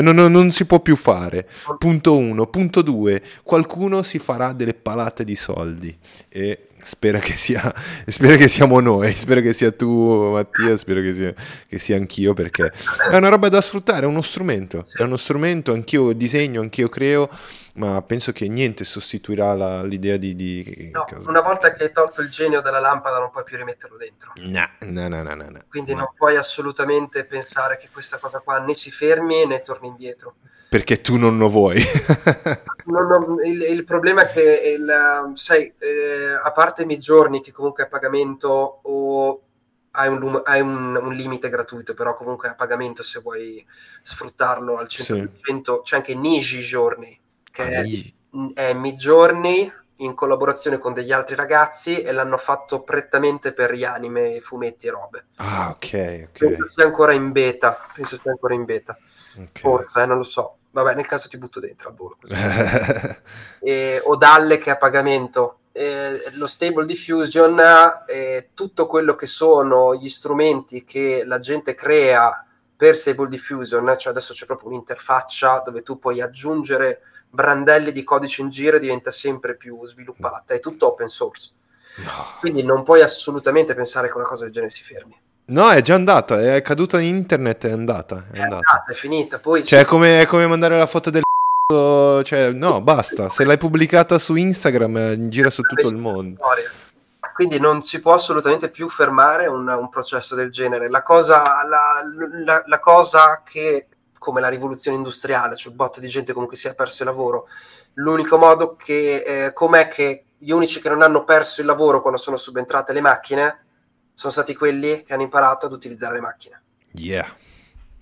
no- no- non si può più fare. Punto uno. Punto due, qualcuno si farà delle palate di soldi e spera che sia, (laughs) spera che siamo noi, spero che sia tu Mattia, spero che sia, che sia anch'io perché è una roba da sfruttare, è uno strumento, Sì. è uno strumento, anch'io disegno, anch'io creo, ma penso che niente sostituirà la- l'idea di... di no, una volta che hai tolto il genio dalla lampada non puoi più rimetterlo dentro. No, no, no, no, no, no. Quindi No. non puoi assolutamente pensare che questa cosa qua né si fermi né torni indietro. Perché tu non lo vuoi. (laughs) Non- non- il, il problema è che, il, sai, eh, a parte i giorni che comunque è a pagamento o hai, un, hai un- un limite gratuito, però comunque è a pagamento se vuoi sfruttarlo al 100%, c'è anche Niji Giorni, che è, è Midjourney in collaborazione con degli altri ragazzi e l'hanno fatto prettamente per gli anime, fumetti e robe. Ah, ok, Penso ok. sia ancora in beta, penso sia ancora in beta, ok. forse, eh, non lo so. Vabbè, nel caso ti butto dentro al volo. (laughs) E, o dalle che è a pagamento. Eh, lo Stable Diffusion, eh, tutto quello che sono gli strumenti che la gente crea per Stable Diffusion, cioè adesso c'è proprio un'interfaccia dove tu puoi aggiungere brandelli di codice in giro e diventa sempre più sviluppata, è tutto open source. No. Quindi non puoi assolutamente pensare che una cosa del genere si fermi. No, è già andata, è caduta in internet, è andata, è È andata. andata, è finita. Poi Cioè, è come, è come mandare la foto del (laughs) cioè, no, basta. Se l'hai pubblicata su Instagram, eh, gira su tutto il mondo. Quindi non si può assolutamente più fermare un, un processo del genere. La cosa, la, la- la cosa che, come la rivoluzione industriale, c'è un botto di gente comunque si è perso il lavoro, l'unico modo che, eh, com'è che gli unici che non hanno perso il lavoro quando sono subentrate le macchine sono stati quelli che hanno imparato ad utilizzare le macchine. Yeah.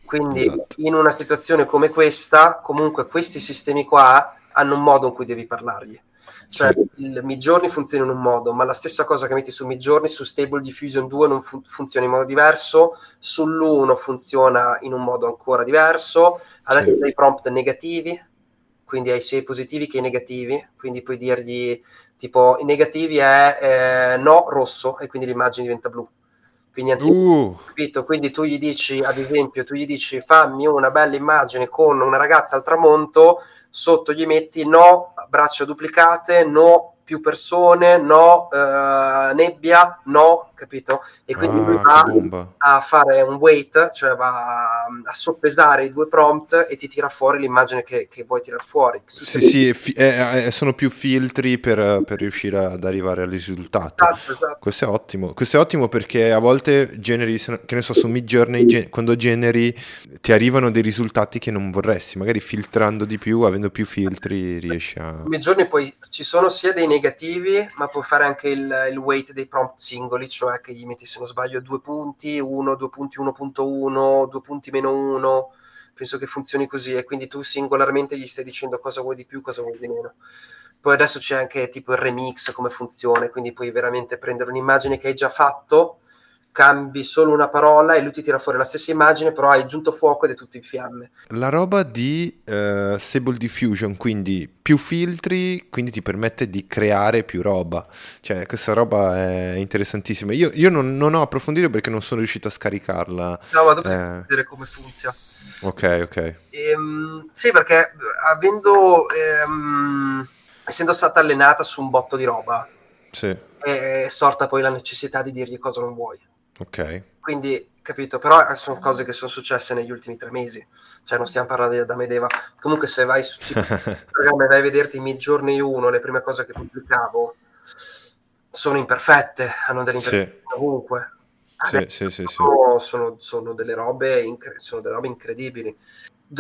Quindi Esatto. in una situazione come questa, comunque questi sistemi qua hanno un modo in cui devi parlargli. Cioè Sì. il Midjourney funziona in un modo, ma la stessa cosa che metti su Midjourney su Stable Diffusion 2 non fun- funziona in modo diverso, sull'1 funziona in un modo ancora diverso, adesso Sì. dei prompt negativi, quindi hai sia i positivi che i negativi, quindi puoi dirgli tipo i negativi è eh, no rosso e quindi l'immagine diventa blu. Quindi anziché Uh, Capito? Quindi tu gli dici, ad esempio, tu gli dici fammi una bella immagine con una ragazza al tramonto, sotto gli metti no braccia duplicate, no più persone, no eh, nebbia, no, capito? E quindi lui ah, va che bomba. a fare un weight, cioè va a soppesare i due prompt e ti tira fuori l'immagine che, che vuoi tirar fuori. Sì, sì, fi- è- è- sono più filtri per, per riuscire ad arrivare al risultato. Esatto, esatto. Questo è ottimo. Questo è ottimo perché a volte generi, che ne so, su Midjourney, ge- quando generi ti arrivano dei risultati che non vorresti. Magari filtrando di più, avendo più filtri, riesci a... Nei giorni poi ci sono sia dei negativi, ma puoi fare anche il, il weight dei prompt singoli, cioè che gli metti se non sbaglio due punti, uno, due punti 1.1, due punti meno uno. Penso che funzioni così e quindi tu singolarmente gli stai dicendo cosa vuoi di più, cosa vuoi di meno. Poi adesso c'è anche tipo il remix, come funziona, quindi puoi veramente prendere un'immagine che hai già fatto, cambi solo una parola e lui ti tira fuori la stessa immagine, però hai aggiunto fuoco ed è tutto in fiamme. La roba di uh, Stable Diffusion, quindi più filtri, quindi ti permette di creare più roba. Cioè, questa roba è interessantissima. Io, io non, non, ho approfondito perché non sono riuscito a scaricarla. No, ma dovrei eh... vedere come funziona. Ok, ok. Ehm, sì, perché avendo... Ehm, essendo stata allenata su un botto di roba, sì. è sorta poi la necessità di dirgli cosa non vuoi. Ok. Quindi, capito, però sono cose che sono successe negli ultimi tre mesi, cioè non stiamo parlando di Adame Deva. Comunque se vai su Instagram (laughs) e vai a vederti i miei giorni uno, le prime cose che pubblicavo sono imperfette, hanno delle imperfezioni sì. ovunque. Sì, sì, sì, sono, sono, delle robe incre- sono delle robe incredibili.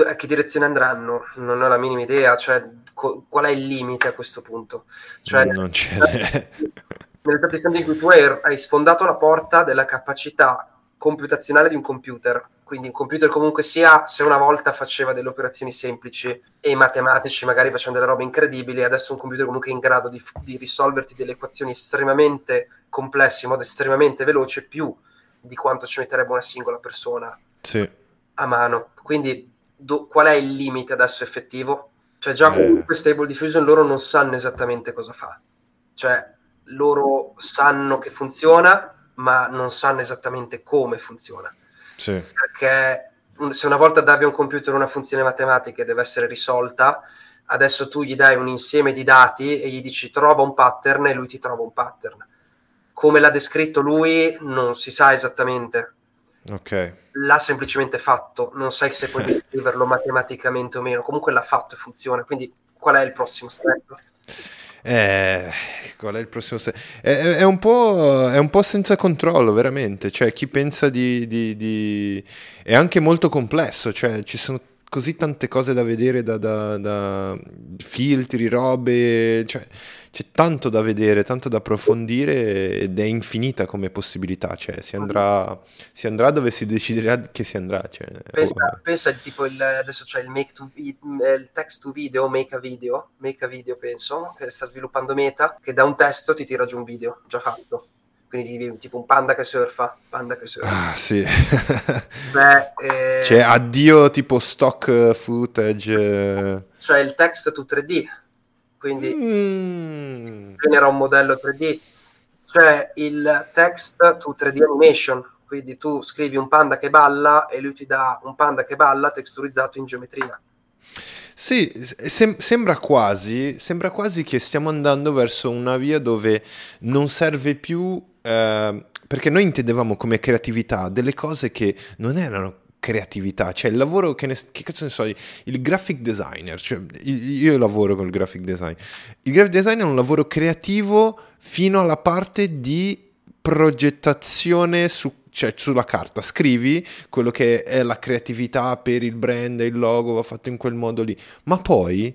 a che direzione andranno? Non ho la minima idea, cioè co- qual è il limite a questo punto? Cioè, non ce (laughs) n'è nell'esatto istante in cui tu hai, hai sfondato la porta della capacità computazionale di un computer. Quindi un computer comunque sia, se una volta faceva delle operazioni semplici e matematici, magari facendo delle robe incredibili, adesso un computer comunque è in grado di, di risolverti delle equazioni estremamente complesse in modo estremamente veloce, più di quanto ci metterebbe una singola persona sì. a mano. Quindi do, qual è il limite adesso effettivo? Cioè già eh. comunque Stable Diffusion loro non sanno esattamente cosa fa. Cioè loro sanno che funziona, ma non sanno esattamente come funziona. Sì. Perché se una volta davi a un computer una funzione matematica e deve essere risolta, adesso tu gli dai un insieme di dati e gli dici trova un pattern e lui ti trova un pattern. Come l'ha descritto lui non si sa esattamente. Ok. L'ha semplicemente fatto, non sai se puoi (laughs) descriverlo matematicamente o meno, comunque l'ha fatto e funziona, quindi qual è il prossimo step? Eh, qual è il prossimo step? È, è, un è, un po', senza controllo, veramente. Cioè, chi pensa di, di, di... È anche molto complesso, cioè ci sono così tante cose da vedere, da, da, da filtri, robe, cioè c'è tanto da vedere, tanto da approfondire ed è infinita come possibilità, cioè si andrà, si andrà dove si deciderà che si andrà. Cioè, pensa, oh. pensa tipo il, adesso c'è il, make to, il text to video, make a video, make a video penso, che sta sviluppando Meta, che da un testo ti tira giù un video già fatto quindi tipo un panda che surfa, panda che surfa. Ah, sì. (laughs) Beh, eh... Cioè, addio tipo stock footage. Cioè il text to 3D, quindi mm. genera un modello 3D. Cioè il text to 3D animation, quindi tu scrivi un panda che balla e lui ti dà un panda che balla texturizzato in geometria. Sì, sem- sembra, quasi, sembra quasi che stiamo andando verso una via dove non serve più Ehm, perché noi intendevamo come creatività delle cose che non erano creatività, cioè il lavoro che, ne, che cazzo ne so, il graphic designer, cioè io lavoro con il graphic design, il graphic design è un lavoro creativo fino alla parte di progettazione su, cioè, sulla carta, scrivi quello che è la creatività per il brand, il logo va fatto in quel modo lì, ma poi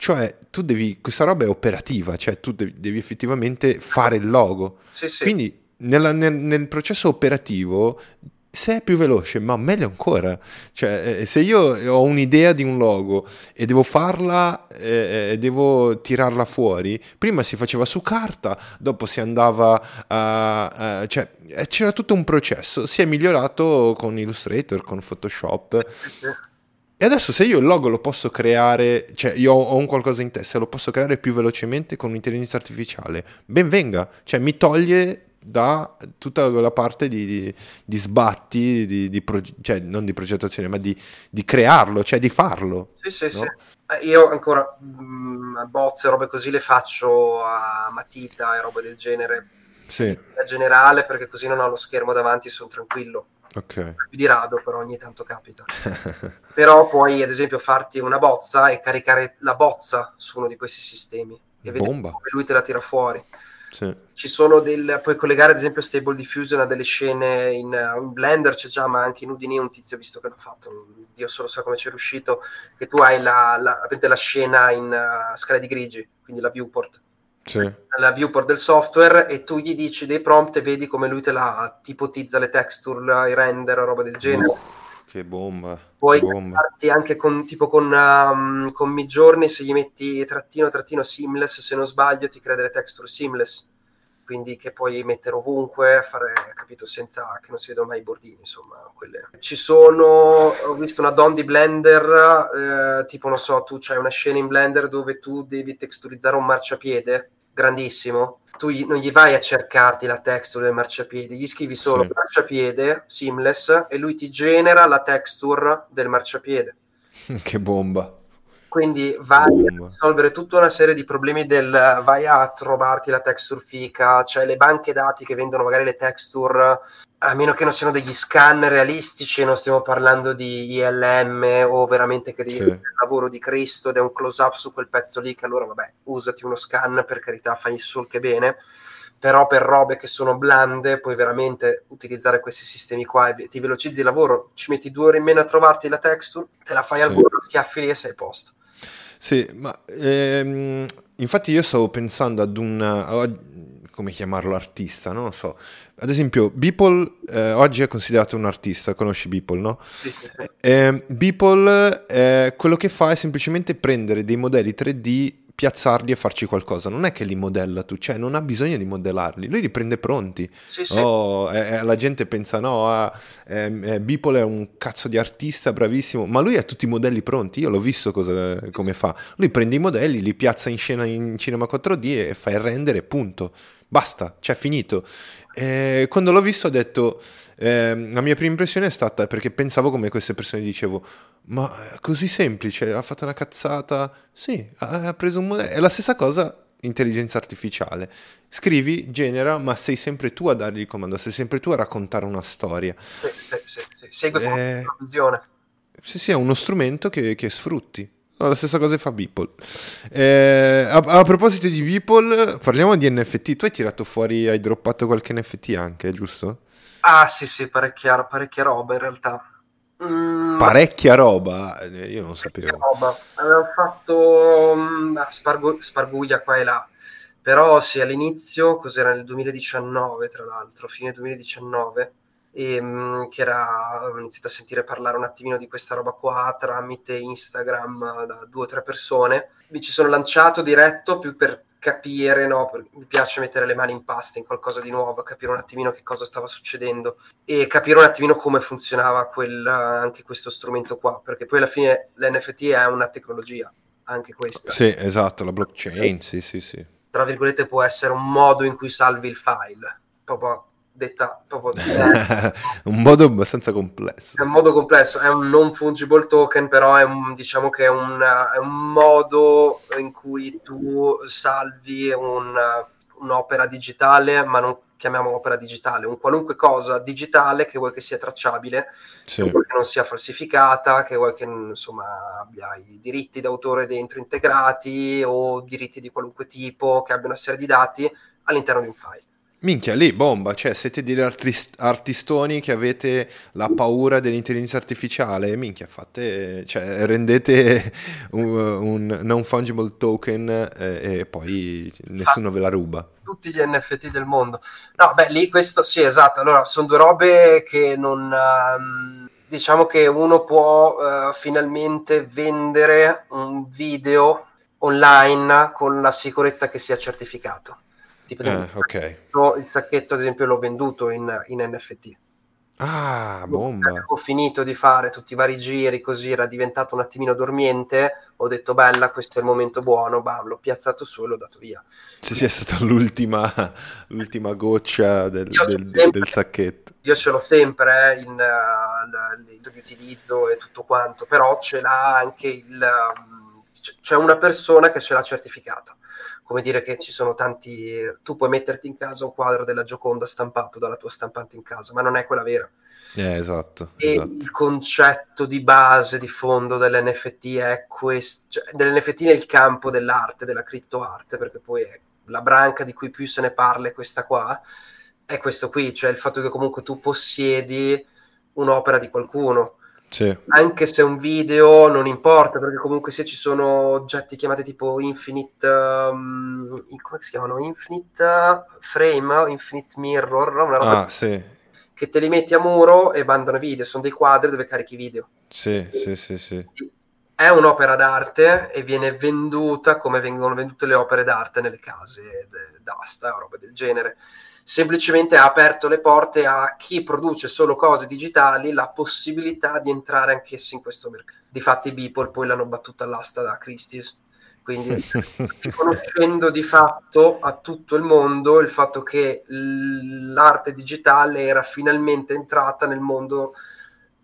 cioè, tu devi, questa roba è operativa, cioè tu devi, devi effettivamente fare il logo. Sì, sì. Quindi nella, nel, nel, processo operativo, se è più veloce, ma meglio ancora. Cioè, eh, se io ho un'idea di un logo e devo farla eh, e devo tirarla fuori, prima si faceva su carta, dopo si andava a... a cioè, eh, c'era tutto un processo. Si è migliorato con Illustrator, con Photoshop. E adesso se io il logo lo posso creare, cioè io ho un qualcosa in testa, lo posso creare più velocemente con un'intelligenza artificiale, ben venga, cioè mi toglie da tutta quella parte di, di, di sbatti, di, di proge- cioè non di progettazione, ma di, crearlo, cioè di farlo. Sì, sì, no? sì. Eh, io ancora mh, mm, bozze, robe così le faccio a matita e robe del genere. Sì. In generale, perché così non ho lo schermo davanti e sono tranquillo. Okay. Più di rado, però ogni tanto capita. (laughs) però puoi, ad esempio, farti una bozza e caricare la bozza su uno di questi sistemi e vedere come lui te la tira fuori. Sì. Ci sono del, puoi collegare ad esempio Stable Diffusion a delle scene in, in, Blender, c'è già, ma anche in Udini un tizio visto che l'ha fatto, Dio solo sa come ci è riuscito, che tu hai la, la, la scena in uh, scala di grigi, quindi la viewport sì. la viewport del software e tu gli dici dei prompt e vedi come lui te la tipotizza le texture, i render, roba del genere. Uh, che bomba. Puoi bomba. anche con tipo con, um, con Midjourney se gli metti trattino trattino seamless, se non sbaglio ti crea delle texture seamless. quindi che puoi mettere ovunque, fare, capito, senza che non si vedono mai i bordini, insomma, quelle. Ci sono, ho visto una DOM di Blender, eh, tipo, non so, tu c'hai una scena in Blender dove tu devi texturizzare un marciapiede, grandissimo, tu gli, non gli vai a cercarti la texture del marciapiede, gli scrivi solo sì. marciapiede, seamless, e lui ti genera la texture del marciapiede. (laughs) che bomba quindi vai a risolvere tutta una serie di problemi del vai a trovarti la texture fica, cioè le banche dati che vendono magari le texture, a meno che non siano degli scan realistici, non stiamo parlando di ILM o veramente che sì. il lavoro di Cristo ed è un close up su quel pezzo lì, che allora vabbè, usati uno scan per carità, fai il sul che bene però per robe che sono blande puoi veramente utilizzare questi sistemi qua e ti velocizzi il lavoro, ci metti due ore in meno a trovarti la texture, te la fai sì. al volo, schiaffi lì e sei a posto. Sì, ma ehm, infatti io stavo pensando ad un... come chiamarlo artista, non lo so. Ad esempio, Beeple eh, oggi è considerato un artista, conosci Beeple, no? Sì, sì, sì. Eh, Beeple eh, quello che fa è semplicemente prendere dei modelli 3D piazzarli e farci qualcosa. Non è che li modella tu, cioè non ha bisogno di modellarli, lui li prende pronti. Sì, sì. Oh, eh, eh, la gente pensa, no, ah, eh, Beeple è un cazzo di artista bravissimo, ma lui ha tutti i modelli pronti, io l'ho visto cosa, come fa. Lui prende i modelli, li piazza in scena in Cinema 4D e fa il render e punto. Basta, cioè finito. Eh, quando l'ho visto ho detto, eh, la mia prima impressione è stata perché pensavo come queste persone dicevo, ma è così semplice, ha fatto una cazzata, sì, ha preso un modello, è la stessa cosa intelligenza artificiale. Scrivi, genera, ma sei sempre tu a dargli il comando, sei sempre tu a raccontare una storia. Sì, sì, sì. Segue eh, la visione. Sì, sì, è uno strumento che, che sfrutti. la stessa cosa fa Beeple. Eh, a, a, proposito di Beeple, parliamo di NFT. Tu hai tirato fuori, hai droppato qualche NFT anche, giusto? Ah sì sì, parecchia, parecchia roba in realtà. Mm, parecchia roba, eh, io non sapevo. Roba. Avevo fatto um, spargo, sparguglia qua e là, però sì, all'inizio, cos'era nel 2019 tra l'altro, fine 2019, e, um, che era, ho iniziato a sentire parlare un attimino di questa roba qua tramite Instagram da due o tre persone. Mi ci sono lanciato diretto più per capire, no? mi piace mettere le mani in pasta in qualcosa di nuovo, capire un attimino che cosa stava succedendo e capire un attimino come funzionava quel, anche questo strumento qua, perché poi alla fine l'NFT è una tecnologia, anche questa. Sì, esatto, la blockchain, sì, sì, sì. Tra virgolette può essere un modo in cui salvi il file, proprio detta proprio (laughs) un modo abbastanza complesso. È un modo complesso, è un non fungible token, però è un, diciamo che è un, è un modo in cui tu salvi un, un'opera digitale, ma non chiamiamo opera digitale, un qualunque cosa digitale che vuoi che sia tracciabile, sì. che vuoi che non sia falsificata, che vuoi che insomma abbia i diritti d'autore dentro integrati o diritti di qualunque tipo, che abbia una serie di dati all'interno di un file. Minchia, lì bomba, cioè siete degli artist- artistoni che avete la paura dell'intelligenza artificiale, minchia, fate, cioè rendete (laughs) un, un non fungible token eh, e poi nessuno ve la ruba. Tutti gli NFT del mondo. No, beh, lì questo sì, esatto. Allora, sono due robe che non... Um, diciamo che uno può uh, finalmente vendere un video online con la sicurezza che sia certificato Tipo, ah, ok. Il sacchetto, ad esempio, l'ho venduto in, in NFT. Ah, bomba. Ho finito di fare tutti i vari giri, così era diventato un attimino dormiente. Ho detto, bella, questo è il momento buono. Bam, l'ho piazzato su e l'ho dato via. Sì, sì, è stata l'ultima, l'ultima goccia del, del, sempre, del, sacchetto. Io ce l'ho sempre eh, in uh, di utilizzo e tutto quanto, però ce l'ha anche il. Um, c'è una persona che ce l'ha certificato come dire che ci sono tanti... Tu puoi metterti in casa un quadro della Gioconda stampato dalla tua stampante in casa, ma non è quella vera. Eh, esatto. E esatto. il concetto di base, di fondo dell'NFT è questo, cioè, dell'NFT nel campo dell'arte, della criptoarte, perché poi è la branca di cui più se ne parla è questa qua, è questo qui, cioè il fatto che comunque tu possiedi un'opera di qualcuno sì. Anche se un video non importa, perché comunque se ci sono oggetti chiamati tipo Infinite, um, come si chiamano? Infinite Frame, Infinite Mirror, una roba ah, sì. che te li metti a muro e mandano video, sono dei quadri dove carichi video. Sì, sì, sì, sì. è un'opera d'arte e viene venduta come vengono vendute le opere d'arte nelle case d'asta, roba del genere. Semplicemente ha aperto le porte a chi produce solo cose digitali la possibilità di entrare anch'essi in questo mercato. Difatti Beeple poi l'hanno battuta all'asta da Christie's quindi (laughs) riconoscendo di fatto a tutto il mondo il fatto che l'arte digitale era finalmente entrata nel mondo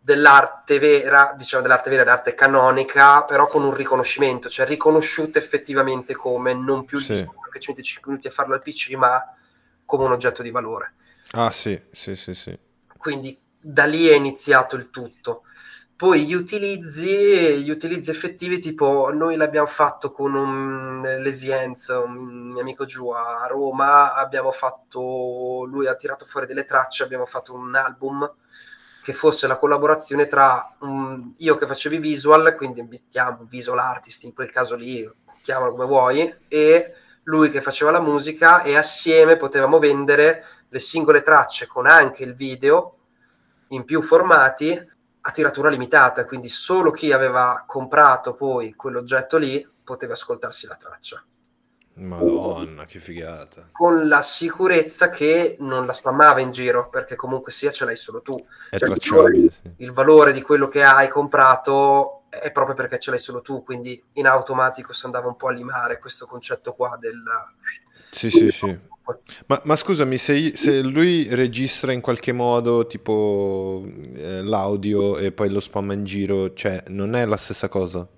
dell'arte vera, diciamo dell'arte vera, dell'arte canonica, però con un riconoscimento, cioè riconosciuta effettivamente come non più sì. il che ci mette 5 minuti a farlo al PC, ma come un oggetto di valore. Ah sì, sì, sì, sì. Quindi da lì è iniziato il tutto. Poi gli utilizzi, gli utilizzi effettivi, tipo noi l'abbiamo fatto con un Lesienz, un mio amico giù a Roma, abbiamo fatto, lui ha tirato fuori delle tracce, abbiamo fatto un album che fosse la collaborazione tra um, io che facevo i visual, quindi mettiamo visual artist, in quel caso lì, chiamalo come vuoi, e lui che faceva la musica e assieme potevamo vendere le singole tracce con anche il video in più formati a tiratura limitata, quindi solo chi aveva comprato poi quell'oggetto lì poteva ascoltarsi la traccia. Madonna, che figata. Con la sicurezza che non la spammava in giro, perché comunque sia ce l'hai solo tu. È cioè, tracciabile. Il valore, il valore di quello che hai comprato è proprio perché ce l'hai solo tu, quindi in automatico si andava un po' a limare questo concetto qua del... Sì, sì, sì. Ma, ma, scusami, se, se, lui registra in qualche modo tipo eh, l'audio e poi lo spamma in giro, cioè non è la stessa cosa?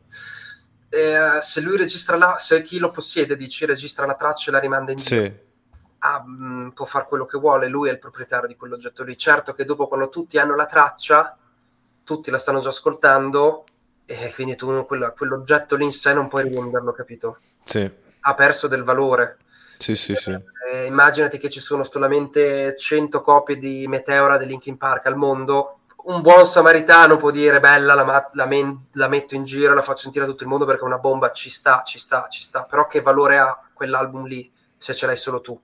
Eh, se lui registra la, se chi lo possiede, dici registra la traccia e la rimanda in giro. Sì. Ah, mh, mm, può fare quello che vuole, lui è il proprietario di quell'oggetto lì. Certo che dopo quando tutti hanno la traccia, tutti la stanno già ascoltando e quindi tu quella, quell'oggetto lì in sé non puoi rivenderlo, capito? Sì. Ha perso del valore. Sì, sì, sì. Eh, immaginati che ci sono solamente 100 copie di Meteora di Linkin Park al mondo. Un buon samaritano può dire bella, la, la, men- la, metto in giro, la faccio sentire a tutto il mondo perché una bomba ci sta, ci sta, ci sta. Però che valore ha quell'album lì se ce l'hai solo tu?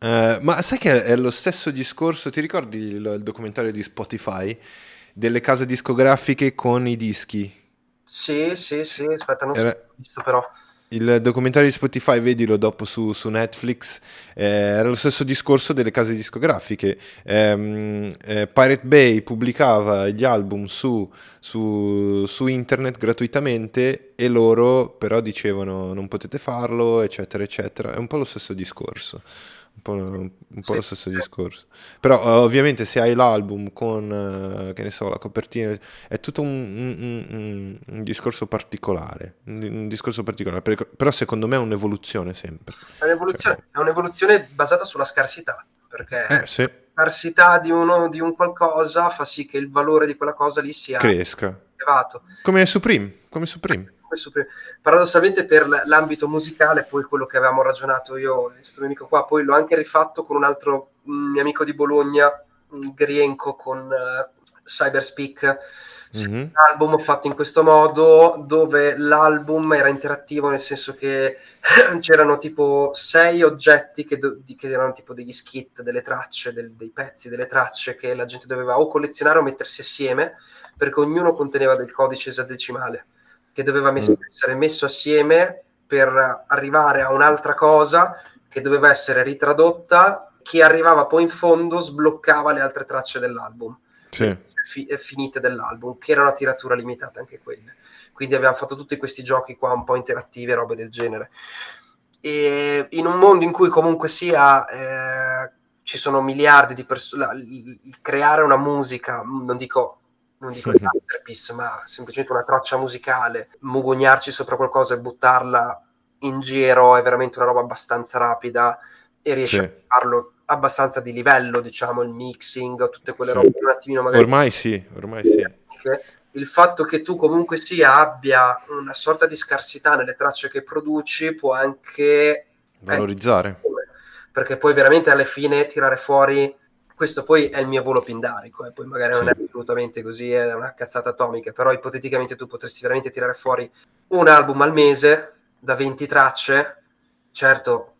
Uh, ma sai che è lo stesso discorso? Ti ricordi il, il documentario di Spotify delle case discografiche con i dischi? Sì, sì, sì. Aspetta, non Era... so visto però il documentario di Spotify, vedilo dopo su, su Netflix, eh, era lo stesso discorso delle case discografiche. Eh, eh, Pirate Bay pubblicava gli album su, su, su, internet gratuitamente e loro però dicevano non potete farlo, eccetera, eccetera. È un po' lo stesso discorso un po', un po sì. lo stesso discorso. Però uh, ovviamente se hai l'album con, uh, che ne so, la copertina, è tutto un, un, un, discorso particolare, un, discorso particolare, però secondo me è un'evoluzione sempre. È un'evoluzione, è un'evoluzione basata sulla scarsità, perché eh, sì. la scarsità di, uno, di un qualcosa fa sì che il valore di quella cosa lì sia cresca. elevato. Come Supreme, come Supreme questo per, paradossalmente per l'ambito musicale, poi quello che avevamo ragionato io e questo mio amico qua, poi l'ho anche rifatto con un altro mio amico di Bologna, Grienco, con uh, Cyberspeak, mm-hmm. un album fatto in questo modo, dove l'album era interattivo, nel senso che (laughs) c'erano tipo sei oggetti che, do, che, erano tipo degli skit, delle tracce, del, dei pezzi, delle tracce che la gente doveva o collezionare o mettersi assieme, perché ognuno conteneva del codice esadecimale che doveva mes- mm. essere messo assieme per arrivare a un'altra cosa che doveva essere ritradotta. Chi arrivava poi in fondo sbloccava le altre tracce dell'album. Sì. Fi- finite dell'album, che era una tiratura limitata anche quelle. Quindi abbiamo fatto tutti questi giochi qua un po' interattivi e robe del genere. E in un mondo in cui comunque sia eh, ci sono miliardi di persone, creare una musica, non dico non dico il masterpiece, ma semplicemente una traccia musicale, mugognarci sopra qualcosa e buttarla in giro è veramente una roba abbastanza rapida e riesce sì. a farlo abbastanza di livello, diciamo, il mixing, tutte quelle sì. robe un attimino magari... Ormai sì, ormai sì. Il fatto che tu comunque sia abbia una sorta di scarsità nelle tracce che produci può anche... Valorizzare. Eh, perché poi veramente alla fine tirare fuori questo poi è il mio volo pindarico, e eh, poi magari non è assolutamente così, è una cazzata atomica, però ipoteticamente tu potresti veramente tirare fuori un album al mese da 20 tracce, certo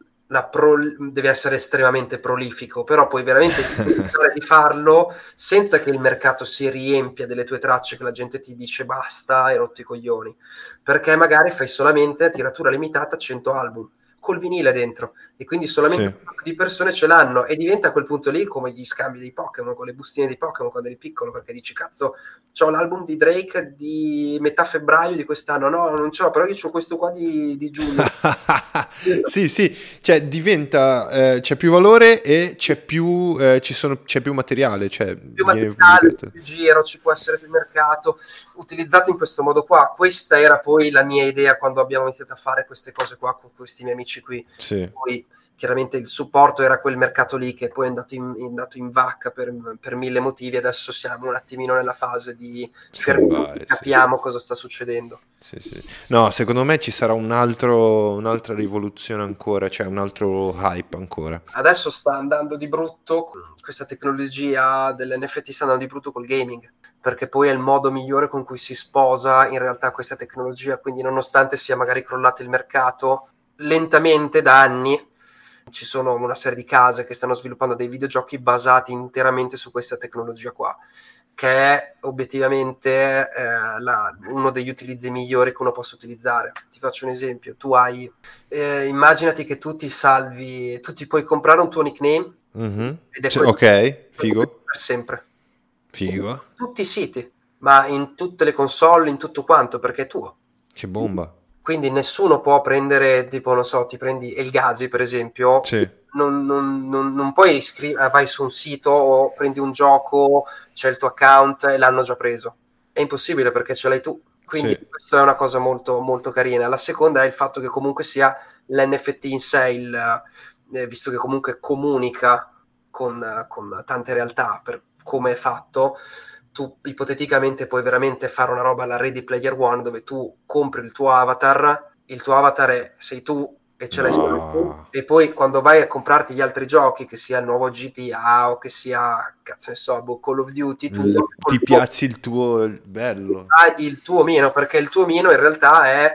pro, deve essere estremamente prolifico, però puoi veramente (laughs) pensare di farlo senza che il mercato si riempia delle tue tracce che la gente ti dice basta, hai rotto i coglioni, perché magari fai solamente tiratura limitata 100 album col vinile dentro e quindi solamente sì. un po' di persone ce l'hanno. E diventa a quel punto lì come gli scambi dei Pokémon con le bustine di Pokémon quando eri piccolo perché dici cazzo ho l'album di Drake di metà febbraio di quest'anno. No non ce l'ho però io ho questo qua di, di giugno. (laughs) Sì sì. Cioè diventa eh, c'è più valore e c'è più eh, ci sono, c'è più materiale cioè, più materiale più giro ci può essere più mercato. Utilizzato in questo modo qua. Questa era poi la mia idea quando abbiamo iniziato a fare queste cose qua con questi miei amici qui. Sì. poi chiaramente il supporto era quel mercato lì che poi è andato in, è andato in vacca per, per, mille motivi. Adesso siamo un attimino nella fase di sì, vai, capiamo sì. cosa sta succedendo. Sì, sì. No, secondo me ci sarà un altro, un'altra rivoluzione ancora, cioè un altro hype ancora. Adesso sta andando di brutto questa tecnologia dell'NFT sta andando di brutto col gaming, perché poi è il modo migliore con cui si sposa in realtà questa tecnologia. Quindi, nonostante sia magari crollato il mercato lentamente da anni, ci sono una serie di case che stanno sviluppando dei videogiochi basati interamente su questa tecnologia qua, che è obiettivamente eh, la, uno degli utilizzi migliori che uno possa utilizzare. Ti faccio un esempio, tu hai, eh, immaginati che tu ti salvi, tu ti puoi comprare un tuo nickname mm-hmm. ed è cioè, ok, figo. Per sempre. Figo. tutti i siti, ma in tutte le console, in tutto quanto, perché è tuo. Che bomba quindi nessuno può prendere, tipo, non so, ti prendi il Gazi per esempio, sì. non, non, non, non, puoi iscrivere, vai su un sito o prendi un gioco, c'è il tuo account e l'hanno già preso. È impossibile perché ce l'hai tu. Quindi sì. questa è una cosa molto, molto carina. La seconda è il fatto che comunque sia l'NFT in sé, il, eh, visto che comunque comunica con, con tante realtà per come è fatto, tu ipoteticamente puoi veramente fare una roba alla Ready Player One dove tu compri il tuo avatar, il tuo avatar è, sei tu e ce l'hai solo tu, e poi quando vai a comprarti gli altri giochi, che sia il nuovo GTA o che sia, cazzo ne so, boh, Call of Duty, tu L- ti piazzi il tuo bello. Hai il tuo mino, perché il tuo mino in realtà è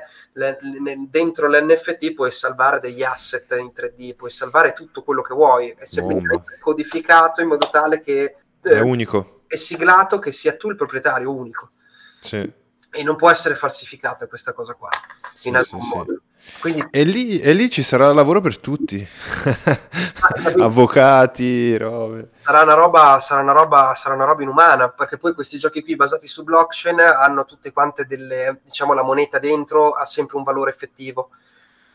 dentro l'NFT puoi salvare degli asset in 3D, puoi salvare tutto quello che vuoi, è semplicemente codificato in modo tale che... Eh, è unico è siglato che sia tu il proprietario unico. Sì. E non può essere falsificata questa cosa qua, in sì, alcun sì, modo. Quindi... E, lì, e, lì, ci sarà lavoro per tutti, (laughs) avvocati, robe. Sarà una, roba, sarà, una roba, sarà una roba inumana, perché poi questi giochi qui basati su blockchain hanno tutte quante delle, diciamo, la moneta dentro ha sempre un valore effettivo,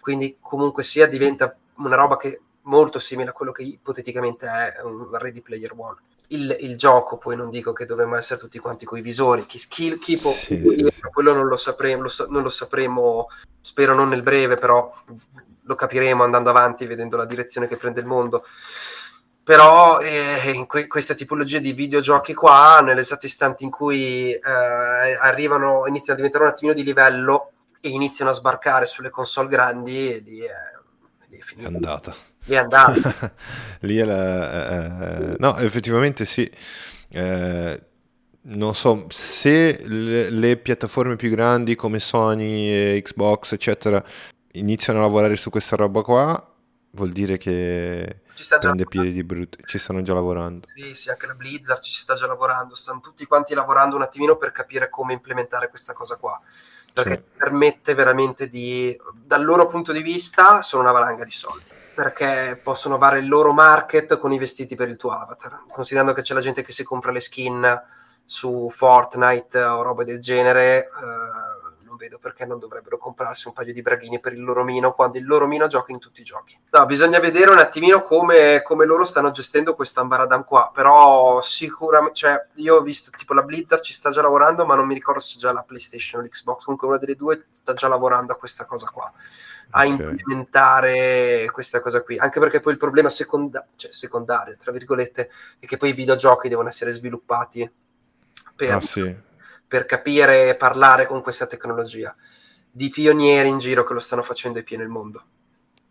quindi comunque sia diventa una roba che molto simile a quello che ipoteticamente è un Ready Player One il, il, gioco, poi non dico che dovremmo essere tutti quanti coi visori, chi, chi, chi può, sì, sì, quello non lo, sapremo, lo, non lo sapremo, spero non nel breve, però lo capiremo andando avanti, vedendo la direzione che prende il mondo. Però eh, in que- questa tipologia di videogiochi qua, nell'esatto istante in cui eh, arrivano, iniziano a diventare un attimino di livello e iniziano a sbarcare sulle console grandi, lì è, lì è finita. È andata Lì è andato. (laughs) Lì è la... Eh, no, effettivamente sì. Eh, non so, se le, le, piattaforme più grandi come Sony, Xbox, eccetera, iniziano a lavorare su questa roba qua, vuol dire che ci prende piedi di brutto. Ci stanno già lavorando. Sì, sì, anche la Blizzard ci sta già lavorando. Stanno tutti quanti lavorando un attimino per capire come implementare questa cosa qua. Perché sì. permette veramente di, dal loro punto di vista, sono una valanga di soldi perché possono fare il loro market con i vestiti per il tuo avatar. Considerando che c'è la gente che si compra le skin su Fortnite o roba del genere, eh, vedo perché non dovrebbero comprarsi un paio di braghini per il loro mino quando il loro mino gioca in tutti i giochi. No, bisogna vedere un attimino come, come loro stanno gestendo questo ambaradam qua, però sicuramente, cioè, io ho visto tipo la Blizzard ci sta già lavorando, ma non mi ricordo se già la PlayStation o l'Xbox, comunque una delle due sta già lavorando a questa cosa qua a okay. implementare questa cosa qui, anche perché poi il problema seconda- cioè secondario, tra virgolette, è che poi i videogiochi devono essere sviluppati per, ah, sì. Per capire e parlare con questa tecnologia, di pionieri in giro che lo stanno facendo e pieno il mondo.